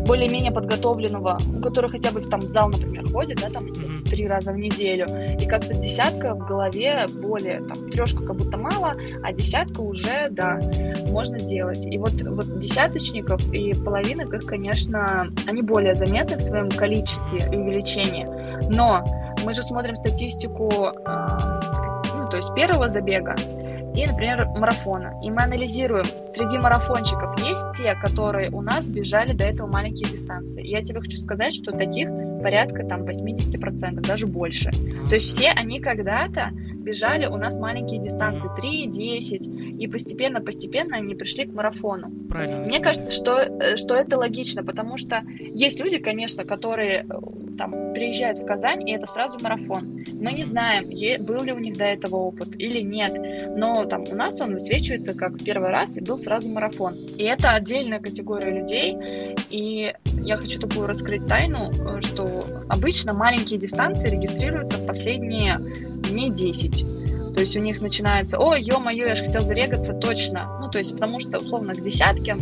более-менее подготовленного, у которого хотя бы там в зал, например, ходит, да, там mm-hmm. три раза в неделю, и как-то десятка в голове более, там, трешка как будто мало, а десятка уже, да, можно делать. И вот, вот десяточников и половинок их, конечно, они более заметны в своем количестве и увеличении, но мы же смотрим статистику, э, ну, то есть первого забега, и, например, марафона. И мы анализируем, среди марафонщиков есть те, которые у нас бежали до этого маленькие дистанции. И я тебе хочу сказать, что таких порядка там 80%, даже больше. То есть все они когда-то бежали у нас маленькие дистанции, 3, 10, и постепенно-постепенно они пришли к марафону. Правильно. Мне кажется, что, э, что это логично, потому что есть люди, конечно, которые э, там приезжают в Казань, и это сразу марафон. Мы не знаем, был ли у них до этого опыт или нет, но там у нас он высвечивается как первый раз, и был сразу марафон. И это отдельная категория людей, и я хочу такую раскрыть тайну, э, что обычно маленькие дистанции регистрируются в последние дней 10. То есть у них начинается, ой, ё-моё, я же хотел зарегаться, точно. Ну, то есть потому что, условно, к десятке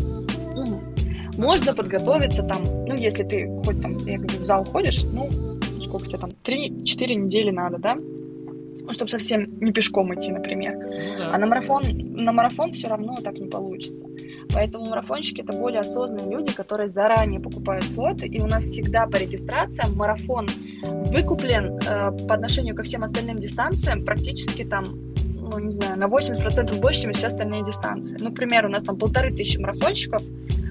можно подготовиться там, ну, если ты хоть там, я говорю, в зал ходишь, ну, сколько тебе там, 3-4 недели надо, да? Ну, чтобы совсем не пешком идти, например. Ну, да. А на марафон, на марафон все равно так не получится. Поэтому марафонщики это более осознанные люди, которые заранее покупают слоты, и у нас всегда по регистрациям марафон выкуплен э, по отношению ко всем остальным дистанциям практически там ну, не знаю, на 80% больше, чем все остальные дистанции. Ну, к примеру, у нас там полторы тысячи марафонщиков,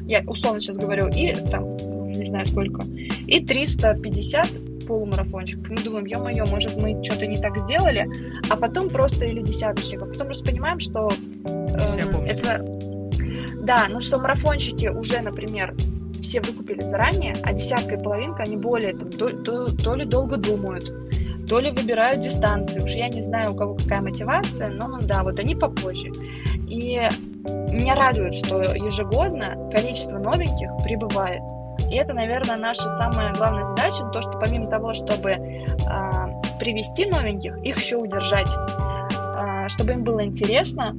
я условно сейчас говорю, и там, не знаю сколько, и 350 полумарафончиков. Мы думаем, ё-моё, может, мы что-то не так сделали, а потом просто или десяточников. Потом просто понимаем, что э, это... Да, ну что марафонщики уже, например, все выкупили заранее, а десятка и половинка, они более, там, то, то, то ли долго думают, то ли выбирают дистанции. Уж я не знаю, у кого какая мотивация, но да, вот они попозже. И меня радует, что ежегодно количество новеньких прибывает. И это, наверное, наша самая главная задача, то, что помимо того, чтобы э, привести новеньких, их еще удержать, э, чтобы им было интересно.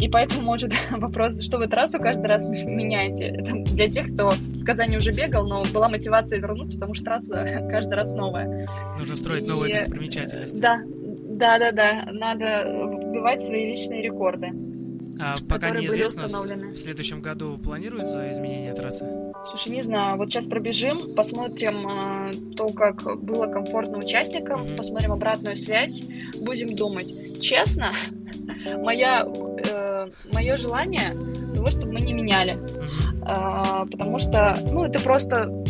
И поэтому, может, вопрос, что вы трассу каждый раз меняете. Это для тех, кто в Казани уже бегал, но была мотивация вернуться, потому что трасса каждый раз новая. Нужно строить и... новые достопримечательности. Да, да, да, да. Надо вбивать свои личные рекорды. А пока неизвестно, в следующем году планируется изменение трассы? Слушай, не знаю, вот сейчас пробежим, посмотрим э, то, как было комфортно участникам, mm-hmm. посмотрим обратную связь, будем думать. Честно, моя, э, мое желание того, чтобы мы не меняли. Mm-hmm. Э, потому что, ну, это просто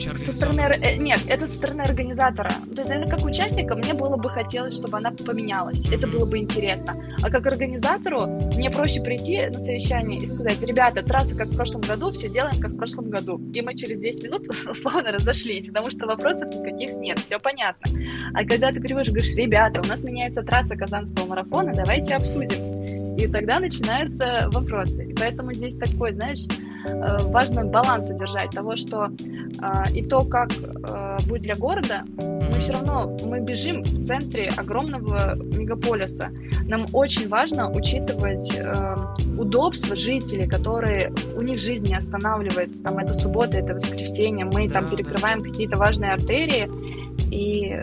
куча Со стороны, э, нет, это со стороны организатора. То есть, наверное, как участника мне было бы хотелось, чтобы она поменялась. Это было бы интересно. А как организатору мне проще прийти на совещание и сказать, ребята, трасса как в прошлом году, все делаем как в прошлом году. И мы через 10 минут условно разошлись, потому что вопросов никаких нет, все понятно. А когда ты приходишь и говоришь, ребята, у нас меняется трасса Казанского марафона, давайте обсудим. И тогда начинаются вопросы. И поэтому здесь такой, знаешь, важно баланс удержать того, что а, и то, как а, будет для города, мы все равно мы бежим в центре огромного мегаполиса. Нам очень важно учитывать э, удобства жителей, которые у них жизнь не останавливается. Там это суббота, это воскресенье, мы да, там перекрываем да. какие-то важные артерии и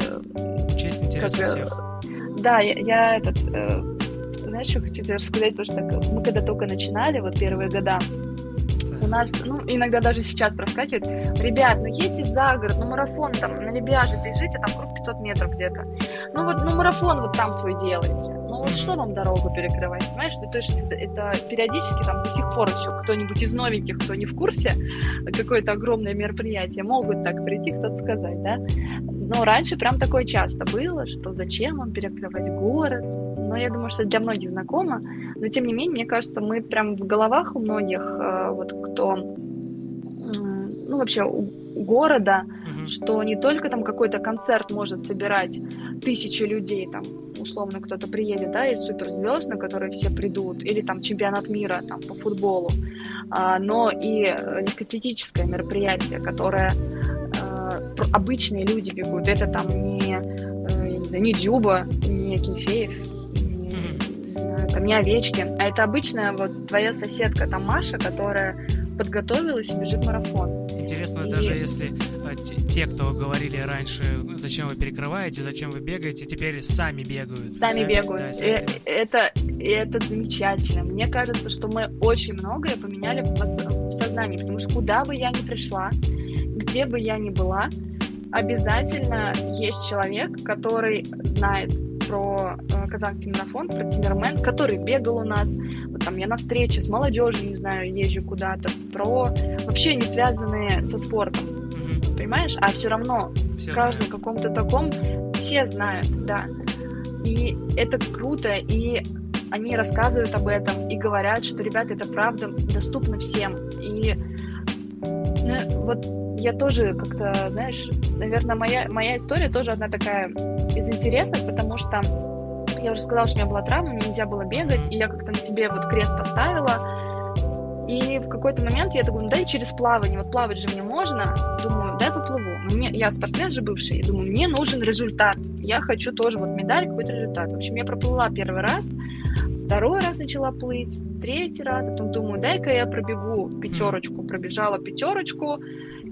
Учесть интересы как, всех. Да, я, я этот э, знаешь, что хочу тебе рассказать, потому что мы когда только начинали, вот первые года, у нас, ну, иногда даже сейчас проскакивает, ребят, ну едьте за город, ну марафон там на Лебяже бежите, там круг 500 метров где-то. Ну вот, ну марафон вот там свой делаете. Ну вот что вам дорогу перекрывать, понимаешь? Ну, то есть это, это периодически там до сих пор еще кто-нибудь из новеньких, кто не в курсе, какое-то огромное мероприятие, могут так прийти кто-то сказать, да? Но раньше прям такое часто было, что зачем вам перекрывать город, но я думаю, что для многих знакомо. Но тем не менее, мне кажется, мы прям в головах у многих, э, вот кто, ну вообще у города, угу. что не только там какой-то концерт может собирать тысячи людей, там условно кто-то приедет, да, из суперзвезд, на которые все придут, или там чемпионат мира там по футболу, а, но и легкоатлетическое мероприятие, которое а, обычные люди бегут. Это там не, э, не знаю, не Дюба, не Кенфеев, там не Овечкин, а это обычная вот твоя соседка, там Маша, которая подготовилась и бежит марафон. Интересно, и... даже если а, те, кто говорили раньше, зачем вы перекрываете, зачем вы бегаете, теперь сами бегают. Сами, сами бегают. Да, сами бегают. Это, это замечательно. Мне кажется, что мы очень многое поменяли в, в сознании, потому что куда бы я ни пришла, где бы я ни была, обязательно есть человек, который знает про э, Казанский марафон, про Тиммермен, который бегал у нас. Вот там я на встрече с молодежью, не знаю, езжу куда-то, про вообще не связанные со спортом. Mm-hmm. Понимаешь? А все равно все в каждом каком-то таком все знают, да. И это круто, и они рассказывают об этом и говорят, что, ребята, это правда доступно всем. И ну, вот я тоже как-то, знаешь, наверное, моя, моя история тоже одна такая из интересных, потому что я уже сказала, что у меня была травма, мне нельзя было бегать, и я как-то на себе вот крест поставила. И в какой-то момент я такой, ну дай через плавание, вот плавать же мне можно. Думаю, дай поплыву. Мне, я спортсмен же бывший, и думаю, мне нужен результат. Я хочу тоже вот медаль, какой-то результат. В общем, я проплыла первый раз, второй раз начала плыть, третий раз, потом думаю, дай-ка я пробегу пятерочку. Пробежала пятерочку,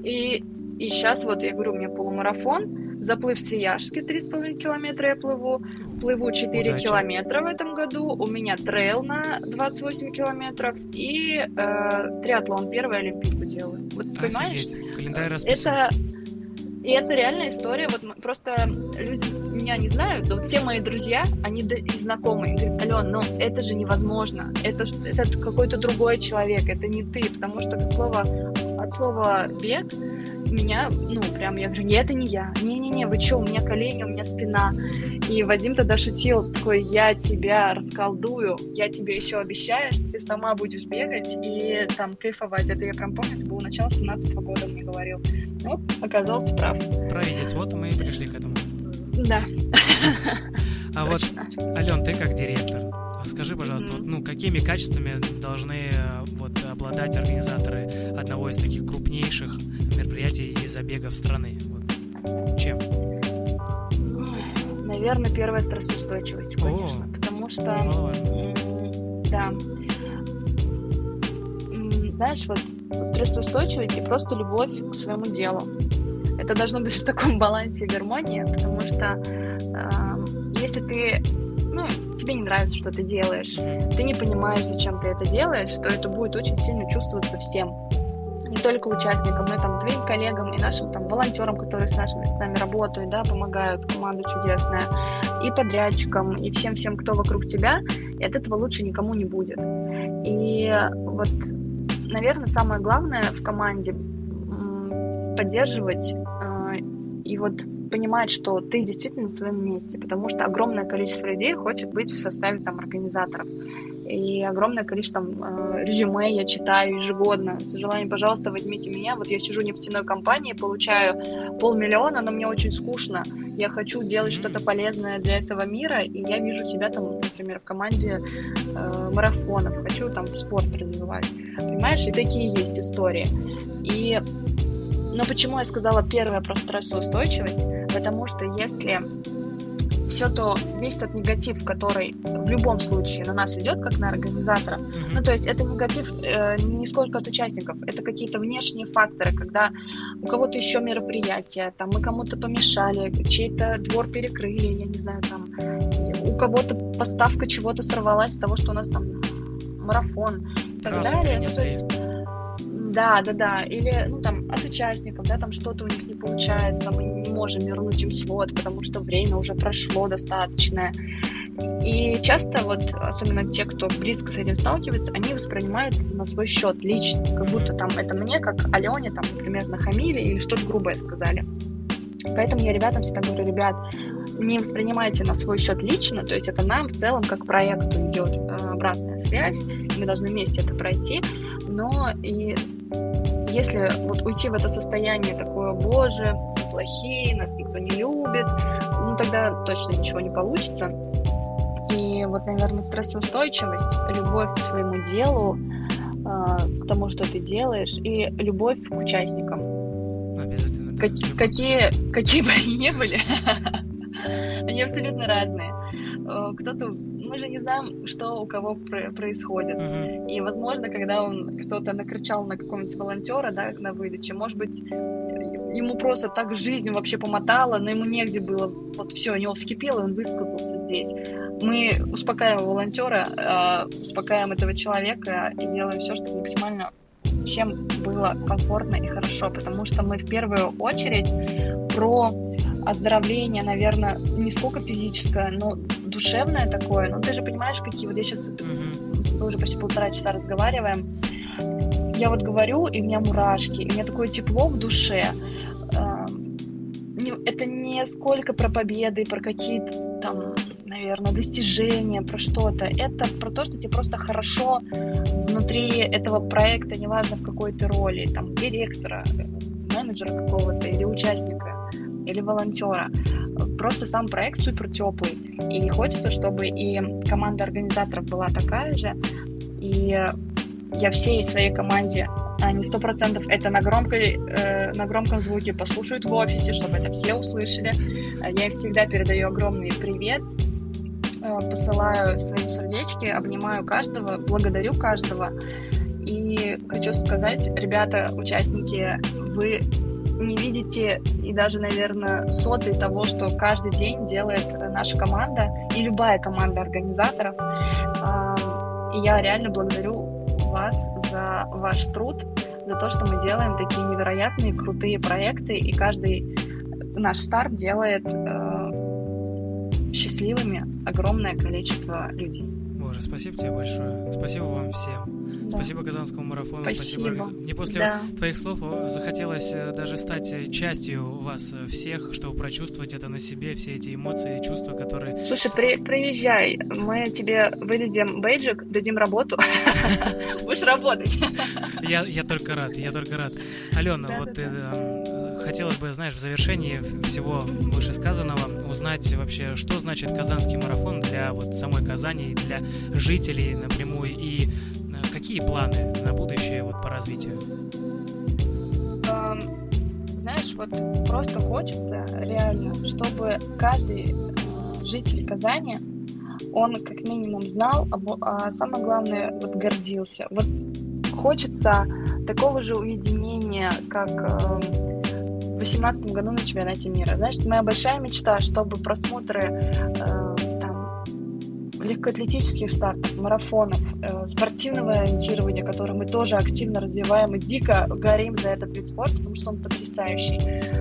и, и сейчас вот, я говорю, у меня полумарафон, Заплыв Свияжский 3,5 километра я плыву. Плыву 4 Удачи. километра в этом году. У меня трейл на 28 километров. И э, триатлон, первый олимпийку делаю. Вот Офигеть. понимаешь? Календарь расписан. Это и это реальная история. Вот просто люди меня не знают, но все мои друзья, они и знакомые, говорят, Ален, ну это же невозможно. Это, это какой-то другой человек, это не ты. Потому что от слова, от слова бег меня, ну, прям, я говорю, нет, это не я. Не-не-не, вы что, у меня колени, у меня спина. И Вадим тогда шутил, такой, я тебя расколдую, я тебе еще обещаю, что ты сама будешь бегать и там кайфовать. Это я прям помню, это было начало 17 -го года, мне говорил. Ну, оказался прав. Провидец, вот мы и пришли к этому. Да. А вот, Ален, ты как директор, скажи, пожалуйста, вот, ну, какими качествами должны э, вот обладать организаторы одного из таких крупнейших мероприятий и забегов страны? Вот, чем? Наверное, первая стрессоустойчивость, конечно, О, потому что, да, знаешь, вот стрессоустойчивость и просто любовь к своему делу. Это должно быть в таком балансе и гармонии, потому что э, если ты, ну, тебе не нравится, что ты делаешь, ты не понимаешь, зачем ты это делаешь, то это будет очень сильно чувствоваться всем. Не только участникам, но и там твоим коллегам и нашим там волонтерам, которые с, нашими, с нами работают, да, помогают, команда чудесная, и подрядчикам, и всем-всем, кто вокруг тебя, и от этого лучше никому не будет. И вот наверное, самое главное в команде поддерживать э, и вот понимать, что ты действительно на своем месте, потому что огромное количество людей хочет быть в составе там организаторов. И огромное количество там, э, резюме я читаю ежегодно. С желанием, пожалуйста, возьмите меня. Вот я сижу в нефтяной компании, получаю полмиллиона, но мне очень скучно. Я хочу делать что-то полезное для этого мира, и я вижу себя там, например, в команде э, марафонов. Хочу там спорт развивать. Понимаешь? И такие есть истории. И но почему я сказала первое про стрессоустойчивость? Потому что если все то, весь тот негатив, который в любом случае на нас идет, как на организатора, mm-hmm. ну, то есть это негатив э, не сколько от участников, это какие-то внешние факторы, когда у кого-то еще мероприятие, там, мы кому-то помешали, чей-то двор перекрыли, я не знаю, там, у кого-то поставка чего-то сорвалась с того, что у нас там марафон и так Раз далее. Ну, то есть, да, да, да. Или, ну, там, от участников, да, там что-то у них не получается, мы не можем вернуть им свод, потому что время уже прошло достаточное. И часто вот, особенно те, кто близко с этим сталкивается, они воспринимают на свой счет лично, как будто там это мне, как Алене, там, например, нахамили или что-то грубое сказали. Поэтому я ребятам всегда говорю, ребят, не воспринимайте на свой счет лично, то есть это нам в целом как проекту идет э, обратная связь, мы должны вместе это пройти, но и если вот уйти в это состояние такое, боже, плохие, нас никто не любит, ну тогда точно ничего не получится. И вот, наверное, стрессоустойчивость, любовь к своему делу, а, к тому, что ты делаешь, и любовь к участникам. Обязательно. Как, какие, какие бы они ни были, они абсолютно разные. Э, кто-то мы же не знаем, что у кого происходит. Uh-huh. И, возможно, когда он кто-то накричал на какого-нибудь волонтера, да, на выдаче, может быть, ему просто так жизнь вообще помотала, но ему негде было. Вот все, у него вскипело, и он высказался здесь. Мы успокаиваем волонтера, э, успокаиваем этого человека и делаем все, чтобы максимально всем было комфортно и хорошо, потому что мы в первую очередь про оздоровление, наверное, не сколько физическое, но душевное такое. Ну, ты же понимаешь, какие... Вот я сейчас... Mm-hmm. Мы уже почти полтора часа разговариваем. Я вот говорю, и у меня мурашки, и у меня такое тепло в душе. Эм, это не сколько про победы, про какие-то там, наверное, достижения, про что-то. Это про то, что тебе просто хорошо внутри этого проекта, неважно в какой то роли, там, директора, менеджера какого-то или участника или волонтера. Просто сам проект супер теплый. И хочется, чтобы и команда организаторов была такая же. И я всей своей команде, они сто процентов это на, громкой, э, на громком звуке послушают в офисе, чтобы это все услышали. Я им всегда передаю огромный привет, э, посылаю свои сердечки, обнимаю каждого, благодарю каждого. И хочу сказать, ребята, участники, вы не видите и даже, наверное, соты того, что каждый день делает наша команда и любая команда организаторов. И я реально благодарю вас за ваш труд, за то, что мы делаем такие невероятные, крутые проекты, и каждый наш старт делает э, счастливыми огромное количество людей. Боже, спасибо тебе большое. Спасибо вам всем. Спасибо Казанскому марафону. Спасибо. Спасибо. Мне после Да. твоих слов захотелось э, даже стать э, частью вас э, всех, чтобы прочувствовать это на себе, все эти эмоции и чувства, которые... Слушай, при, приезжай, мы тебе выдадим бейджик, дадим работу, будешь работать. Я, только рад, я только рад. Алена, вот да, э, хотелось бы, знаешь, в завершении всего вышесказанного узнать вообще, что значит Казанский марафон для вот самой Казани для жителей напрямую, и какие планы на будущее вот по развитию? Знаешь, вот просто хочется реально, чтобы каждый э, житель Казани, он как минимум знал, а самое главное, вот гордился. Вот хочется такого же уединения, как эм, в 2018 году на чемпионате мира. Знаешь, моя большая мечта, чтобы просмотры э, легкоатлетических стартов, марафонов, э, спортивного ориентирования, которое мы тоже активно развиваем и дико горим за этот вид спорта, потому что он потрясающий,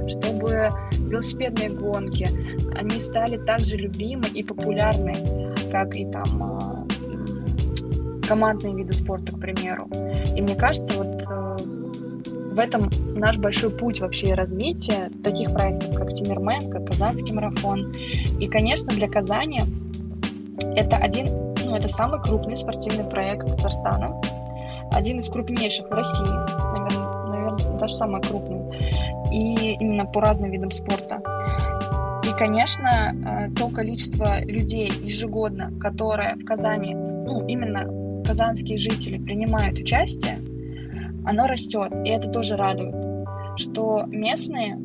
чтобы велосипедные гонки, они стали так же любимы и популярны, как и там а, командные виды спорта, к примеру. И мне кажется, вот э, в этом наш большой путь вообще развития таких проектов, как Тимирмен, как Казанский марафон. И, конечно, для Казани это один, ну, это самый крупный спортивный проект Татарстана, один из крупнейших в России, наверное, наверное даже самый крупный, и именно по разным видам спорта. И, конечно, э, то количество людей ежегодно, которое в Казани, ну, именно казанские жители принимают участие, оно растет, и это тоже радует, что местные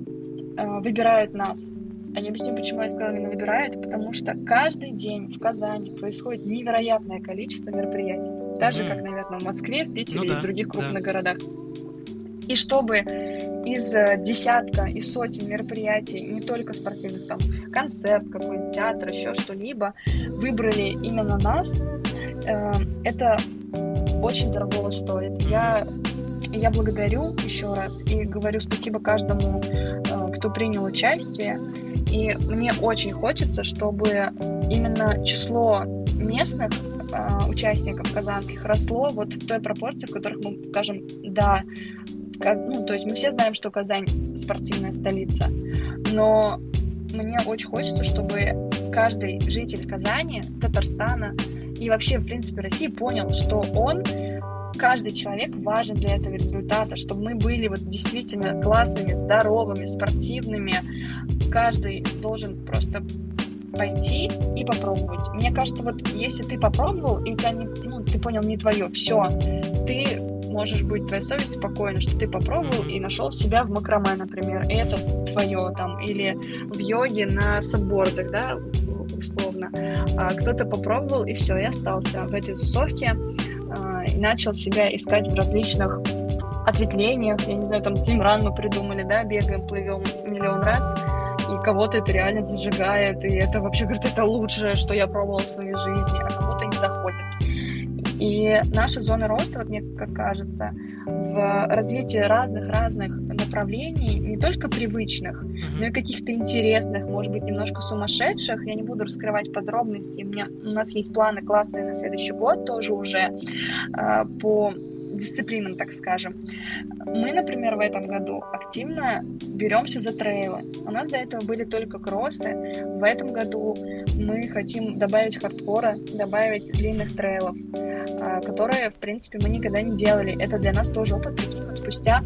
э, выбирают нас. А я объясню, почему я сказала именно выбирают, потому что каждый день в Казани происходит невероятное количество мероприятий. Так же, Мгм. как, наверное, в Москве, в Питере Ну и да, в других да. крупных городах. И чтобы из э, десятка и сотен мероприятий, не только спортивных, там, концерт какой-нибудь, театр, еще что-либо, выбрали именно нас, э, это очень дорого стоит. Я, я благодарю еще раз и говорю спасибо каждому, э, кто принял участие. И мне очень хочется, чтобы именно число местных э, участников казанских росло вот в той пропорции, в которых мы скажем, да, ну, то есть мы все знаем, что Казань спортивная столица, но мне очень хочется, чтобы каждый житель Казани, Татарстана и вообще, в принципе, России понял, что он, каждый человек важен для этого результата, чтобы мы были вот действительно классными, здоровыми, спортивными. Каждый должен просто пойти и попробовать. Мне кажется, вот если ты попробовал, и у тебя не, ну, ты понял, не твое, все, ты можешь быть, твоя совесть спокойна, что ты попробовал и нашел себя в макраме, например, и это твое там, или в йоге на саббордах, да, условно. А кто-то попробовал и все, и остался в этой тусовке, начал себя искать в различных ответвлениях, я не знаю, там Симран мы придумали, да, бегаем, плывем миллион раз, и кого-то это реально зажигает, и это вообще, говорит, это лучшее, что я пробовала в своей жизни, а кому-то не заходит. И наша зона роста, вот мне как кажется, в развитии разных-разных направлений, не только привычных, но и каких-то интересных, может быть, немножко сумасшедших. Я не буду раскрывать подробности. У, меня, у нас есть планы классные на следующий год тоже уже э, по дисциплинам, так скажем. Мы, например, в этом году активно беремся за трейлы. У нас до этого были только кроссы. В этом году мы хотим добавить хардкора, добавить длинных трейлов, а, которые, в принципе, мы никогда не делали. Это для нас тоже опыт. Прикинь, вот спустя,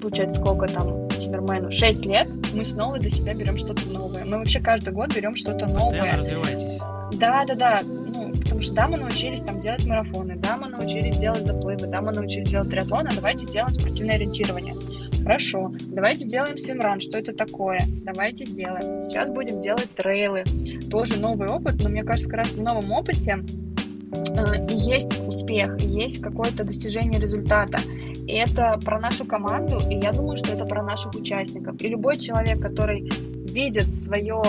получается, сколько там Тиммермену? 6 лет мы снова для себя берем что-то новое. Мы вообще каждый год берем что-то Постоянно новое. развивайтесь. Да, да, да. Потому что да, мы научились там делать марафоны, да, мы научились делать заплывы, да, мы научились делать триатлон, а давайте сделаем спортивное ориентирование. Хорошо, давайте сделаем свимран, что это такое? Давайте сделаем. Сейчас будем делать трейлы. Тоже новый опыт, но мне кажется, как раз в новом опыте э, и есть успех, и есть какое-то достижение результата. И это про нашу команду, и я думаю, что это про наших участников. И любой человек, который видит свое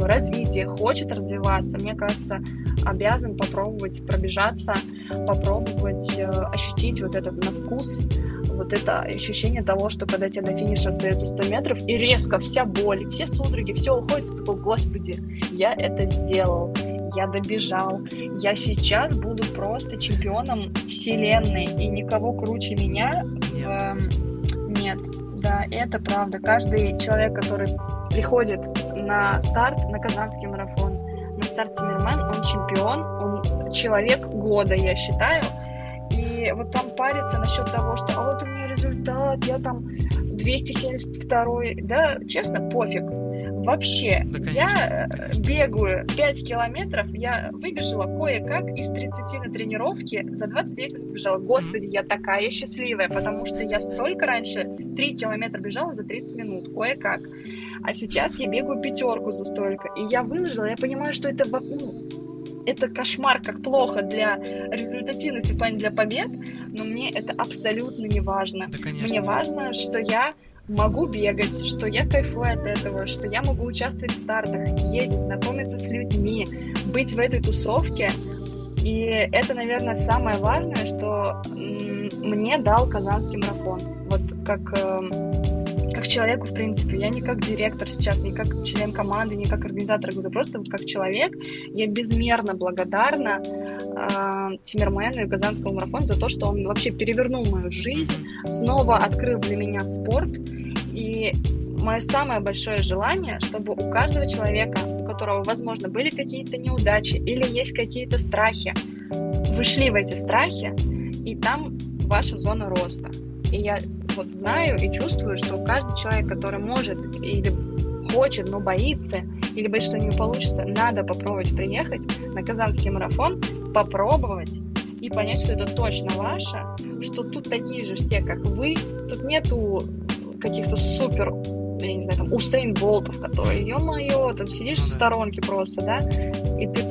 развитие, хочет развиваться, мне кажется, обязан попробовать пробежаться, попробовать э, ощутить вот этот на вкус, вот это ощущение того, что когда тебе на финише остается 100 метров, и резко вся боль, все судороги, все уходит, ты такой, господи, я это сделал, я добежал. Я сейчас буду просто чемпионом вселенной, и никого круче меня Нет. Эм, Нет, да, это правда. Каждый человек, который приходит на старт, на Казанский марафон, старт Тимирмен, он чемпион, он человек года, я считаю. И вот там париться насчет того, что а вот у меня результат, я там 272 да, честно, пофиг. Вообще, Да, конечно, я э, конечно. бегаю 5 километров, я выбежала кое-как из 30 на тренировке, за 29 минут бежала. Господи, я такая счастливая, потому что я столько раньше 3 километра бежала за 30 минут, кое-как. А сейчас я бегаю пятерку за столько. И я выложила, я понимаю, что это, ну, это кошмар, как плохо для результативности в плане для побед, но мне это абсолютно не важно. Да, конечно. Мне важно, что я могу бегать, что я кайфую от этого, что я могу участвовать в стартах, ездить, знакомиться с людьми, быть в этой тусовке. И это, наверное, самое важное, что мне дал Казанский марафон. Вот как, эм, как человеку, в принципе. Я не как директор сейчас, не как член команды, не как организатор года, просто вот как человек. Я безмерно благодарна э, Тимирмену и Казанскому марафону за то, что он вообще перевернул мою жизнь, снова открыл для меня спорт. Мое самое большое желание, чтобы у каждого человека, у которого, возможно, были какие-то неудачи или есть какие-то страхи, вы шли в эти страхи, и там ваша зона роста. И я вот знаю и чувствую, что каждый человек, который может или хочет, но боится, или боится, что не получится, надо попробовать приехать на Казанский марафон, попробовать и понять, что это точно ваше, что тут такие же все, как вы, тут нету каких-то супер, я не знаю, там, Усейн Болтов, которые, ё-моё, там сидишь Ну в да. сторонке просто, да, и ты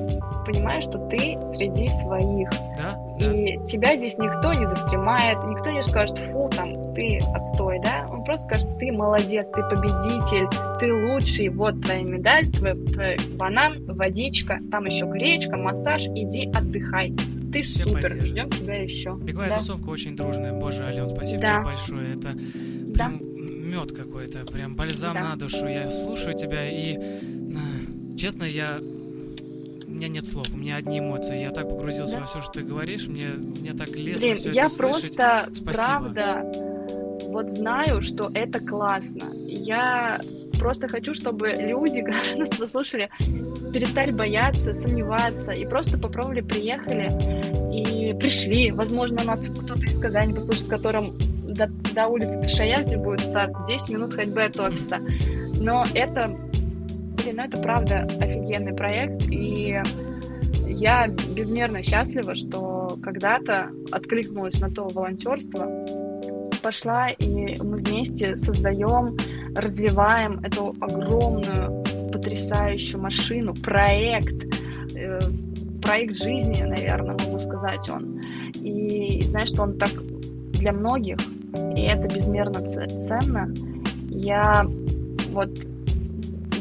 понимаешь, что ты среди своих, Да, да. и тебя здесь никто не застремает, никто не скажет, фу, там, ты отстой, да? Он просто скажет, ты молодец, ты победитель, ты лучший, вот твоя медаль, твой, твой банан, водичка, там еще гречка, массаж, иди отдыхай. Ты Все супер, ждем тебя еще. Беговая да. тусовка очень дружная. Боже, Ален, спасибо Да. тебе большое. Это Да. Мед какой-то, прям бальзам Да. на душу. Я слушаю тебя и, на- честно, я у меня нет слов, у меня одни эмоции. Я так погрузился Да. во все, что ты говоришь, мне, мне так лестно Блин, все я это слышать. просто, Спасибо. правда, вот знаю, что это классно. Я просто хочу, чтобы люди, которые нас послушали, перестали бояться, сомневаться и просто попробовали, приехали и пришли. Возможно, нас кто-то из Казани послушает, которым до, до улицы Ташая, где будет старт, 10 минут ходьбы от офиса. Но это, блин, ну это правда офигенный проект, и я безмерно счастлива, что когда-то откликнулась на то волонтерство, пошла, и мы вместе создаем, развиваем эту огромную, потрясающую машину, проект, э, проект жизни, наверное, могу сказать он. И знаешь, что он так для многих, и это безмерно ценно. Я вот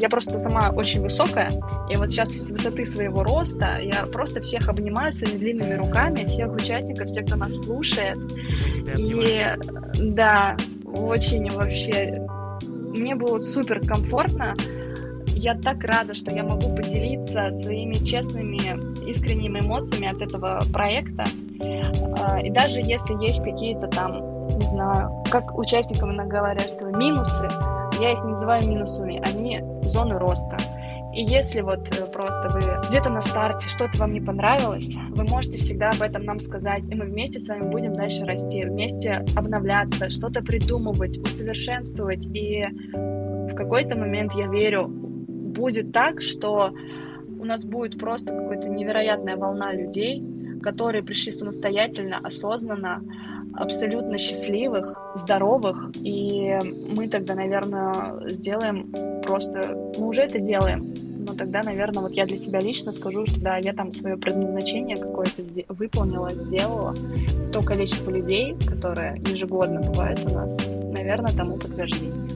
я просто сама очень высокая, и вот сейчас с высоты своего роста я просто всех обнимаю своими длинными руками, всех участников, всех, кто нас слушает. И да, очень вообще мне было супер комфортно. Я так рада, что я могу поделиться своими честными, искренними эмоциями от этого проекта. А, И даже если есть какие-то там, не знаю, как участникам иногда говорят, что минусы, я их не называю минусами, они зоны роста. И если вот э, просто вы где-то на старте что-то вам не понравилось, вы можете всегда об этом нам сказать, и мы вместе с вами будем дальше расти, вместе обновляться, что-то придумывать, усовершенствовать. И в какой-то момент, я верю, будет так, что у нас будет просто какая-то невероятная волна людей, которые пришли самостоятельно, осознанно, абсолютно счастливых, здоровых, и мы тогда, наверное, сделаем просто, мы уже это делаем, но тогда, наверное, вот я для себя лично скажу, что да, я там свое предназначение какое-то сде- выполнила, сделала. То количество людей, которые ежегодно бывает у нас, наверное, тому подтверждение.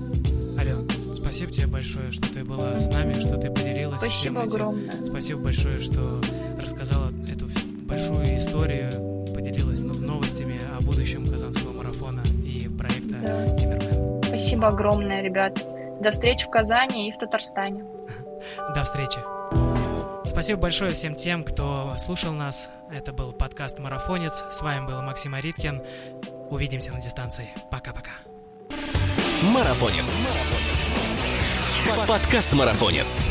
Ален, спасибо тебе большое, что ты была с нами, что ты поделилась всем Спасибо этим. огромное. Спасибо большое, что рассказала эту большую историю, поделилась но- новостями о будущем Казанского марафона и проекта Да. Тимирмен. Спасибо огромное, ребят. До встречи в Казани и в Татарстане. До встречи. Спасибо большое всем тем, кто слушал нас. Это был подкаст «Марафонец». С вами был Максим Ариткин. Увидимся на дистанции. Пока-пока. Марафонец. Подкаст «Марафонец».